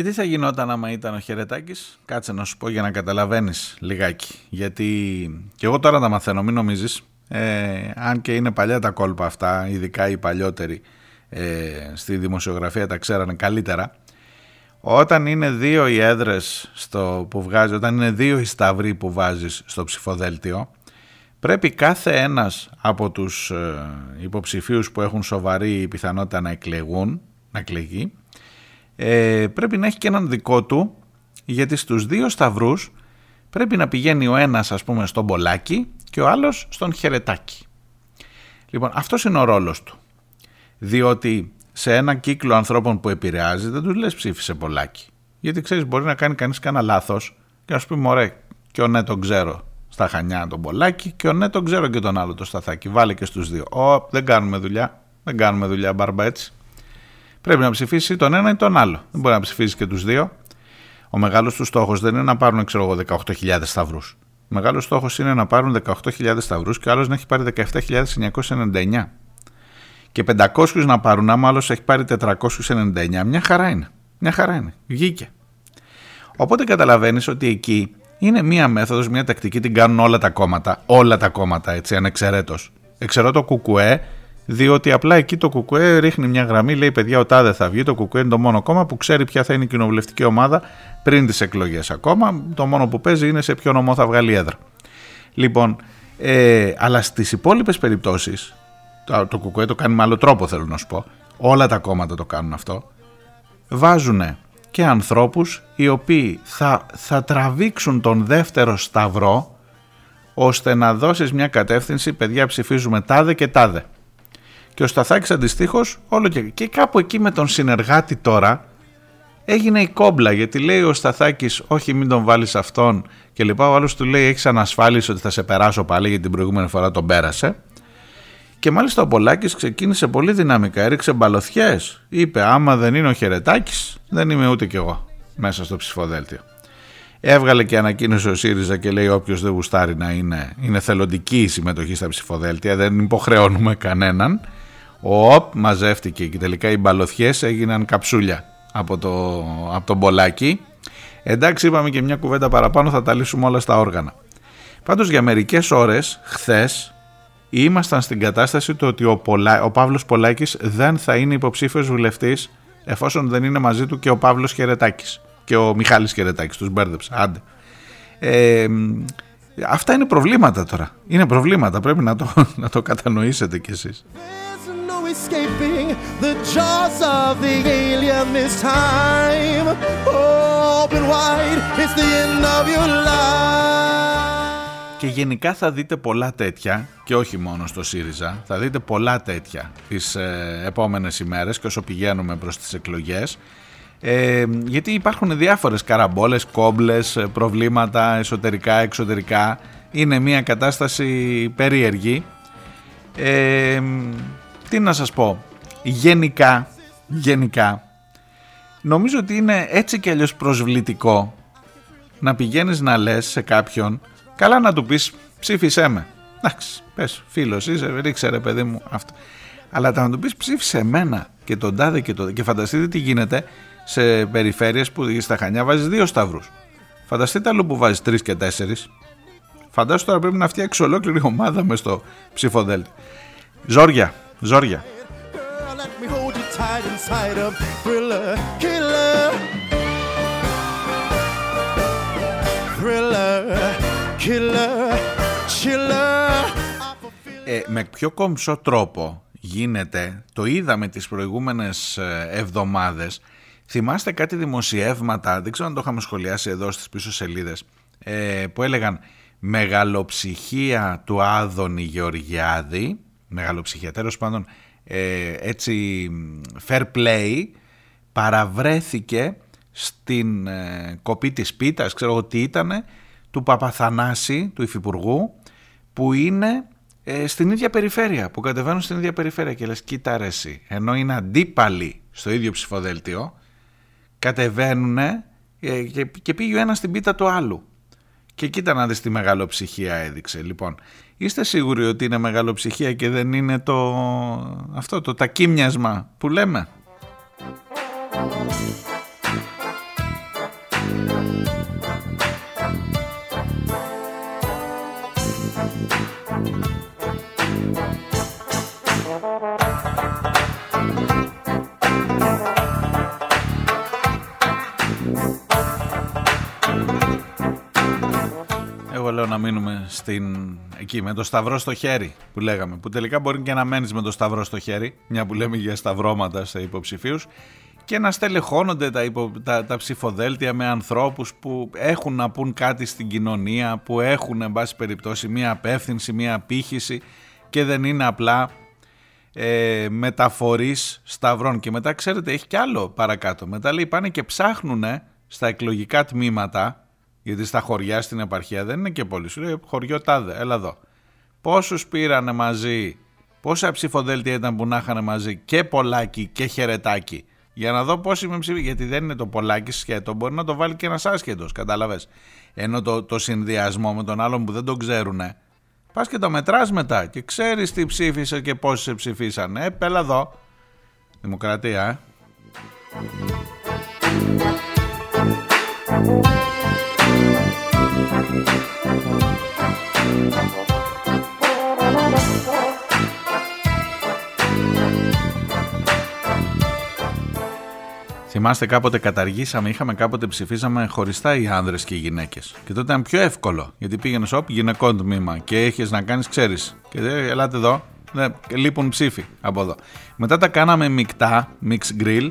Και τι θα γινόταν άμα ήταν ο Χερετάκη, κάτσε να σου πω για να καταλαβαίνεις λιγάκι. Γιατί και εγώ τώρα τα μαθαίνω, μην νομίζεις. Ε, αν και είναι παλιά τα κόλπα αυτά, ειδικά οι παλιότεροι ε, στη δημοσιογραφία τα ξέρανε καλύτερα. Όταν είναι δύο οι έδρες στο, που βγάζει, όταν είναι δύο οι σταυροί που βάζεις στο ψηφοδέλτιο, πρέπει κάθε ένας από τους ε, υποψηφίους που έχουν σοβαρή πιθανότητα να εκλεγούν, να εκλεγεί, ε, πρέπει να έχει και έναν δικό του, γιατί στους δύο σταυρούς πρέπει να πηγαίνει ο ένας ας πούμε στον Πολάκι και ο άλλος στον Χερετάκι. Λοιπόν, αυτός είναι ο ρόλος του. Διότι σε ένα κύκλο ανθρώπων που επηρεάζει δεν τους λες ψήφισε Πολάκι. Γιατί ξέρεις μπορεί να κάνει κανείς κανένα λάθος και να σου πει μωρέ και ο ναι τον ξέρω στα Χανιά τον Πολάκι και ο ναι τον ξέρω και τον άλλο το Σταθάκι. Βάλε και στους δύο. Ω, δεν κάνουμε δουλειά. Δεν κάνουμε δουλειά μπαρμπα έτσι. Πρέπει να ψηφίσει τον ένα ή τον άλλο. Δεν μπορεί να ψηφίσει και τους δύο. Ο μεγάλος του στόχος δεν είναι να πάρουν ξέρω εγώ 18.000 σταυρούς. Ο μεγάλος στόχος είναι να πάρουν 18.000 σταυρούς και ο άλλος να έχει πάρει 17.999. Και 500 να πάρουν, άμα άλλος έχει πάρει 499, μια χαρά είναι. Μια χαρά είναι. Βγήκε. Οπότε καταλαβαίνεις ότι εκεί είναι μία μέθοδος, μία τακτική, την κάνουν όλα τα κόμματα. Όλα τα κόμματα, έτσι, ανεξαιρέτως. Εξαιρώ το κουκουέ, διότι απλά εκεί το κουκουέ ρίχνει μια γραμμή, λέει παιδιά ο τάδε θα βγει, το κουκουέ είναι το μόνο κόμμα που ξέρει ποια θα είναι η κοινοβουλευτική ομάδα πριν τις εκλογές ακόμα, το μόνο που παίζει είναι σε ποιο νομό θα βγάλει έδρα. Λοιπόν, ε, αλλά στις υπόλοιπες περιπτώσεις, το, το κουκουέ το κάνει με άλλο τρόπο θέλω να σου πω, όλα τα κόμματα το κάνουν αυτό, βάζουν και ανθρώπους οι οποίοι θα, θα τραβήξουν τον δεύτερο σταυρό ώστε να δώσεις μια κατεύθυνση παιδιά ψηφίζουμε τάδε και τάδε και ο Σταθάκης αντιστοίχως, όλο και, και κάπου εκεί με τον συνεργάτη τώρα έγινε η κόμπλα γιατί λέει ο Σταθάκης όχι μην τον βάλεις αυτόν και λοιπά ο άλλος του λέει έχεις ανασφάλιση ότι θα σε περάσω πάλι γιατί την προηγούμενη φορά τον πέρασε και μάλιστα ο Πολάκης ξεκίνησε πολύ δυναμικά, έριξε μπαλωθιές. Είπε άμα δεν είναι ο Χερετάκης δεν είμαι ούτε κι εγώ μέσα στο ψηφοδέλτιο. Έβγαλε και ανακοίνωσε ο ΣΥΡΙΖΑ και λέει όποιος δεν γουστάρει να είναι, είναι θελοντική η συμμετοχή στα ψηφοδέλτια, δεν υποχρεώνουμε κανέναν. Ο ΟΠ μαζεύτηκε και τελικά οι μπαλωθιές έγιναν καψούλια από, το, από τον Πολάκη. Εντάξει είπαμε και μια κουβέντα παραπάνω θα τα λύσουμε όλα στα όργανα. Πάντως για μερικές ώρες χθες ήμασταν στην κατάσταση του ότι ο, Πολά, ο Παύλος Πολάκης δεν θα είναι υποψήφιος βουλευτής εφόσον δεν είναι μαζί του και ο Παύλος Χερετάκης και ο Μιχάλης Χερετάκης, τους μπέρδεψα, άντε. Ε, αυτά είναι προβλήματα τώρα, είναι προβλήματα, πρέπει να το, να το κατανοήσετε κι εσείς. Escaping the jaws of the alien this time. Open wide, it's the end of your life. Και γενικά θα δείτε πολλά τέτοια και όχι μόνο στο ΣΥΡΙΖΑ, θα δείτε πολλά τέτοια τις ε, επόμενες ημέρες και όσο πηγαίνουμε προς τις εκλογές ε, γιατί υπάρχουν διάφορες καραμπόλες, κόμπλες, ε, προβλήματα εσωτερικά, εξωτερικά είναι μια κατάσταση περίεργη ε, τι να σας πω γενικά, γενικά νομίζω ότι είναι έτσι και αλλιώς προσβλητικό να πηγαίνεις να λες σε κάποιον καλά να του πεις ψήφισέ με εντάξει πες φίλος είσαι ρίξε ρε παιδί μου αυτό. Αλλά να του πεις ψήφισε εμένα και τον τάδε και το και φανταστείτε τι γίνεται σε περιφέρειες που στα Χανιά βάζεις δύο σταυρούς. Φανταστείτε άλλο που βάζεις τρεις και τέσσερις. Φαντάσου τώρα πρέπει να φτιάξεις ολόκληρη ομάδα μες στο ψηφοδέλτιο. Ζόρια Ζόρια. Ε, με πιο κομψό τρόπο γίνεται, το είδαμε τις προηγούμενες ε, εβδομάδες, θυμάστε κάτι δημοσιεύματα, δεν ξέρω αν το είχαμε σχολιάσει εδώ στις πίσω σελίδες, ε, που έλεγαν «Μεγαλοψυχία του Άδωνη Γεωργιάδη», μεγαλοψυχία. Τέλος πάντων, ε, έτσι fair play παραβρέθηκε στην ε, κοπή της πίτας, ξέρω εγώ τι ήτανε, του Παπαθανάση, του Υφυπουργού, που είναι ε, στην ίδια περιφέρεια, που κατεβαίνουν στην ίδια περιφέρεια και λες κοίτα ρε εσύ, ενώ είναι αντίπαλοι στο ίδιο ψηφοδέλτιο, κατεβαίνουν ε, και, και πήγε ο ένας στην πίτα του άλλου. Και κοίτα να δεις τι μεγαλοψυχία έδειξε. Λοιπόν, Είστε σίγουροι ότι είναι μεγαλοψυχία και δεν είναι το αυτό το τακίμιασμα που λέμε; Λέω να μείνουμε στην... εκεί με το σταυρό στο χέρι που λέγαμε. Που τελικά μπορεί και να μένεις με το σταυρό στο χέρι, μια που λέμε για σταυρώματα σε υποψηφίους και να στελεχώνονται τα, υπο... τα, τα ψηφοδέλτια με ανθρώπους που έχουν να πούν κάτι στην κοινωνία, που έχουν εν πάση περιπτώσει μια απεύθυνση, μια απήχηση και δεν είναι απλά ε, μεταφορής σταυρών. Και μετά ξέρετε έχει κι άλλο παρακάτω. Μετά λέει πάνε και ψάχνουν στα εκλογικά τμήματα γιατί στα χωριά στην επαρχία δεν είναι και πολύ. Σου λέει χωριό τάδε, έλα εδώ. Πόσους πήρανε μαζί, πόσα ψηφοδέλτια ήταν που να είχαν μαζί και πολλάκι και χαιρετάκι. Για να δω πόσοι με ψήφι. Γιατί δεν είναι το πολλάκι σκέτο, μπορεί να το βάλει και ένας άσχετος, κατάλαβες. Ενώ το, το συνδυασμό με τον άλλον που δεν τον ξέρουν, πας και το μετράς μετά και ξέρεις τι ψήφισε και πόσοι σε ψηφίσαν. Ε, πέλα εδώ. Δημοκρατία, ε. Θυμάστε κάποτε καταργήσαμε, είχαμε κάποτε ψηφίσαμε χωριστά οι άνδρες και οι γυναίκες. Και τότε ήταν πιο εύκολο, γιατί πήγαινε όπ γυναικών τμήμα και έχεις να κάνεις, ξέρεις. Και ελάτε εδώ, ναι, λείπουν ψήφοι από εδώ. Μετά τα κάναμε μεικτά, mix grill,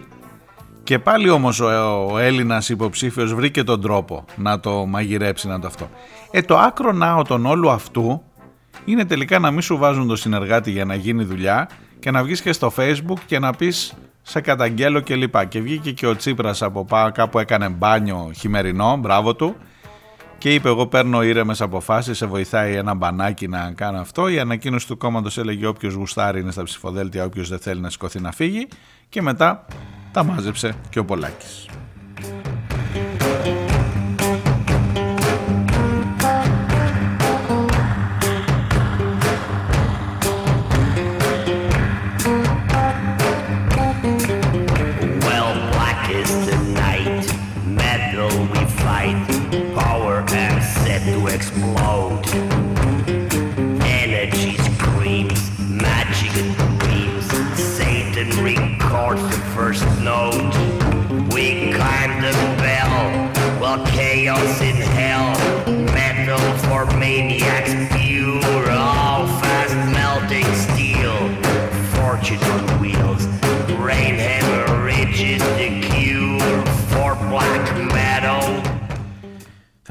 και πάλι όμως ο, ο Έλληνας υποψήφιος βρήκε τον τρόπο να το μαγειρέψει, να το αυτό. Ε, το άκρο νάο των όλου αυτού είναι τελικά να μην σου βάζουν το συνεργάτη για να γίνει δουλειά και να βγεις και στο facebook και να πεις σε καταγγέλω και λοιπά. Και βγήκε και ο Τσίπρας από κάπου έκανε μπάνιο χειμερινό, μπράβο του και είπε εγώ παίρνω ήρεμες αποφάσεις, σε βοηθάει ένα μπανάκι να κάνω αυτό. Η ανακοίνωση του κόμματος έλεγε όποιος γουστάρει είναι στα ψηφοδέλτια, όποιος δεν θέλει να σηκωθεί να φύγει και μετά τα μάζεψε και ο Πολάκης.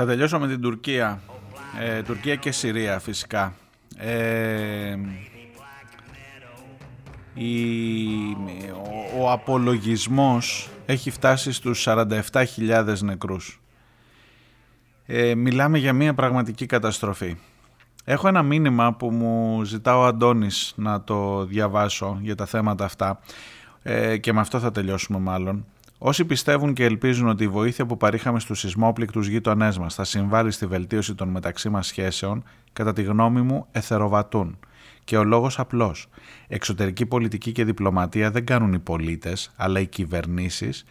Θα τελειώσω με την Τουρκία. Ε, Τουρκία και Συρία φυσικά. Ε, η, ο, ο απολογισμός έχει φτάσει στους 47.000 νεκρούς ε, μιλάμε για μια πραγματική καταστροφή. Έχω ένα μήνυμα που μου ζητά ο Αντώνης να το διαβάσω για τα θέματα αυτά ε, και με αυτό θα τελειώσουμε μάλλον. Όσοι πιστεύουν και ελπίζουν ότι η βοήθεια που παρήχαμε στους σεισμόπληκτους γείτονές μας θα συμβάλλει στη βελτίωση των μεταξύ μας σχέσεων, κατά τη γνώμη μου εθεροβατούν. Και ο λόγος απλός. Εξωτερική πολιτική και διπλωματία δεν κάνουν οι πολίτες, αλλά οι κυβερνήσεις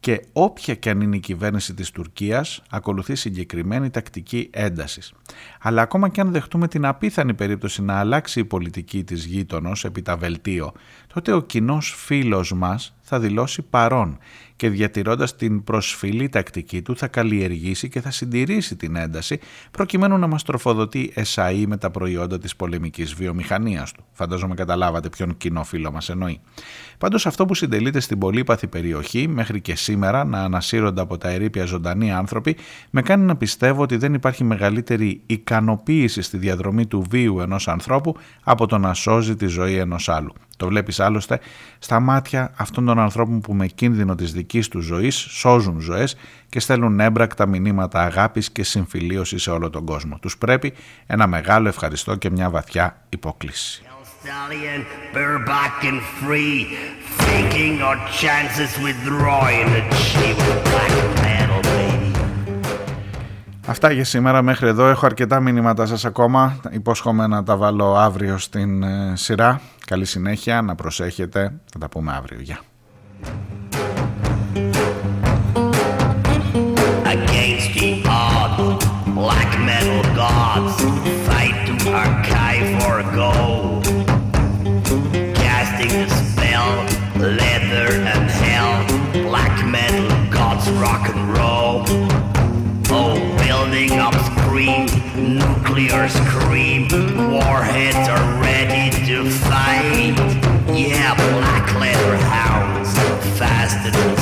και όποια και αν είναι η κυβέρνηση της Τουρκίας ακολουθεί συγκεκριμένη τακτική έντασης. Αλλά ακόμα και αν δεχτούμε την απίθανη περίπτωση να αλλάξει η πολιτική της γείτονος επί τα βελτίο, τότε ο κοινός φίλος μας θα δηλώσει παρόν και διατηρώντας την προσφυλή τακτική του θα καλλιεργήσει και θα συντηρήσει την ένταση προκειμένου να μας τροφοδοτεί εσαΐ με τα προϊόντα της πολεμικής βιομηχανίας του. Φαντάζομαι καταλάβατε ποιον κοινό φίλο μας εννοεί. Πάντως αυτό που συντελείται στην πολύπαθη περιοχή μέχρι και σήμερα να ανασύρονται από τα ερήπια ζωντανοί άνθρωποι με κάνει να πιστεύω ότι δεν υπάρχει μεγαλύτερη ικανοποίηση στη διαδρομή του βίου ενός ανθρώπου από το να σώζει τη ζωή ενός άλλου. Το βλέπεις άλλωστε στα μάτια αυτών των ανθρώπων που με κίνδυνο της δικής τους ζωής σώζουν ζωές και στέλνουν έμπρακτα μηνύματα αγάπης και συμφιλίωση σε όλο τον κόσμο. Τους πρέπει ένα μεγάλο ευχαριστώ και μια βαθιά υπόκληση. Αυτά για σήμερα μέχρι εδώ. Έχω αρκετά μηνύματα σας ακόμα. Υπόσχομαι να τα βάλω αύριο στην ε, σειρά. Καλή συνέχεια, να προσέχετε. Θα τα πούμε αύριο. Γεια. Against the odds, black metal gods up scream, nuclear scream. Warheads are ready to fight. Yeah, black leather hounds, faster than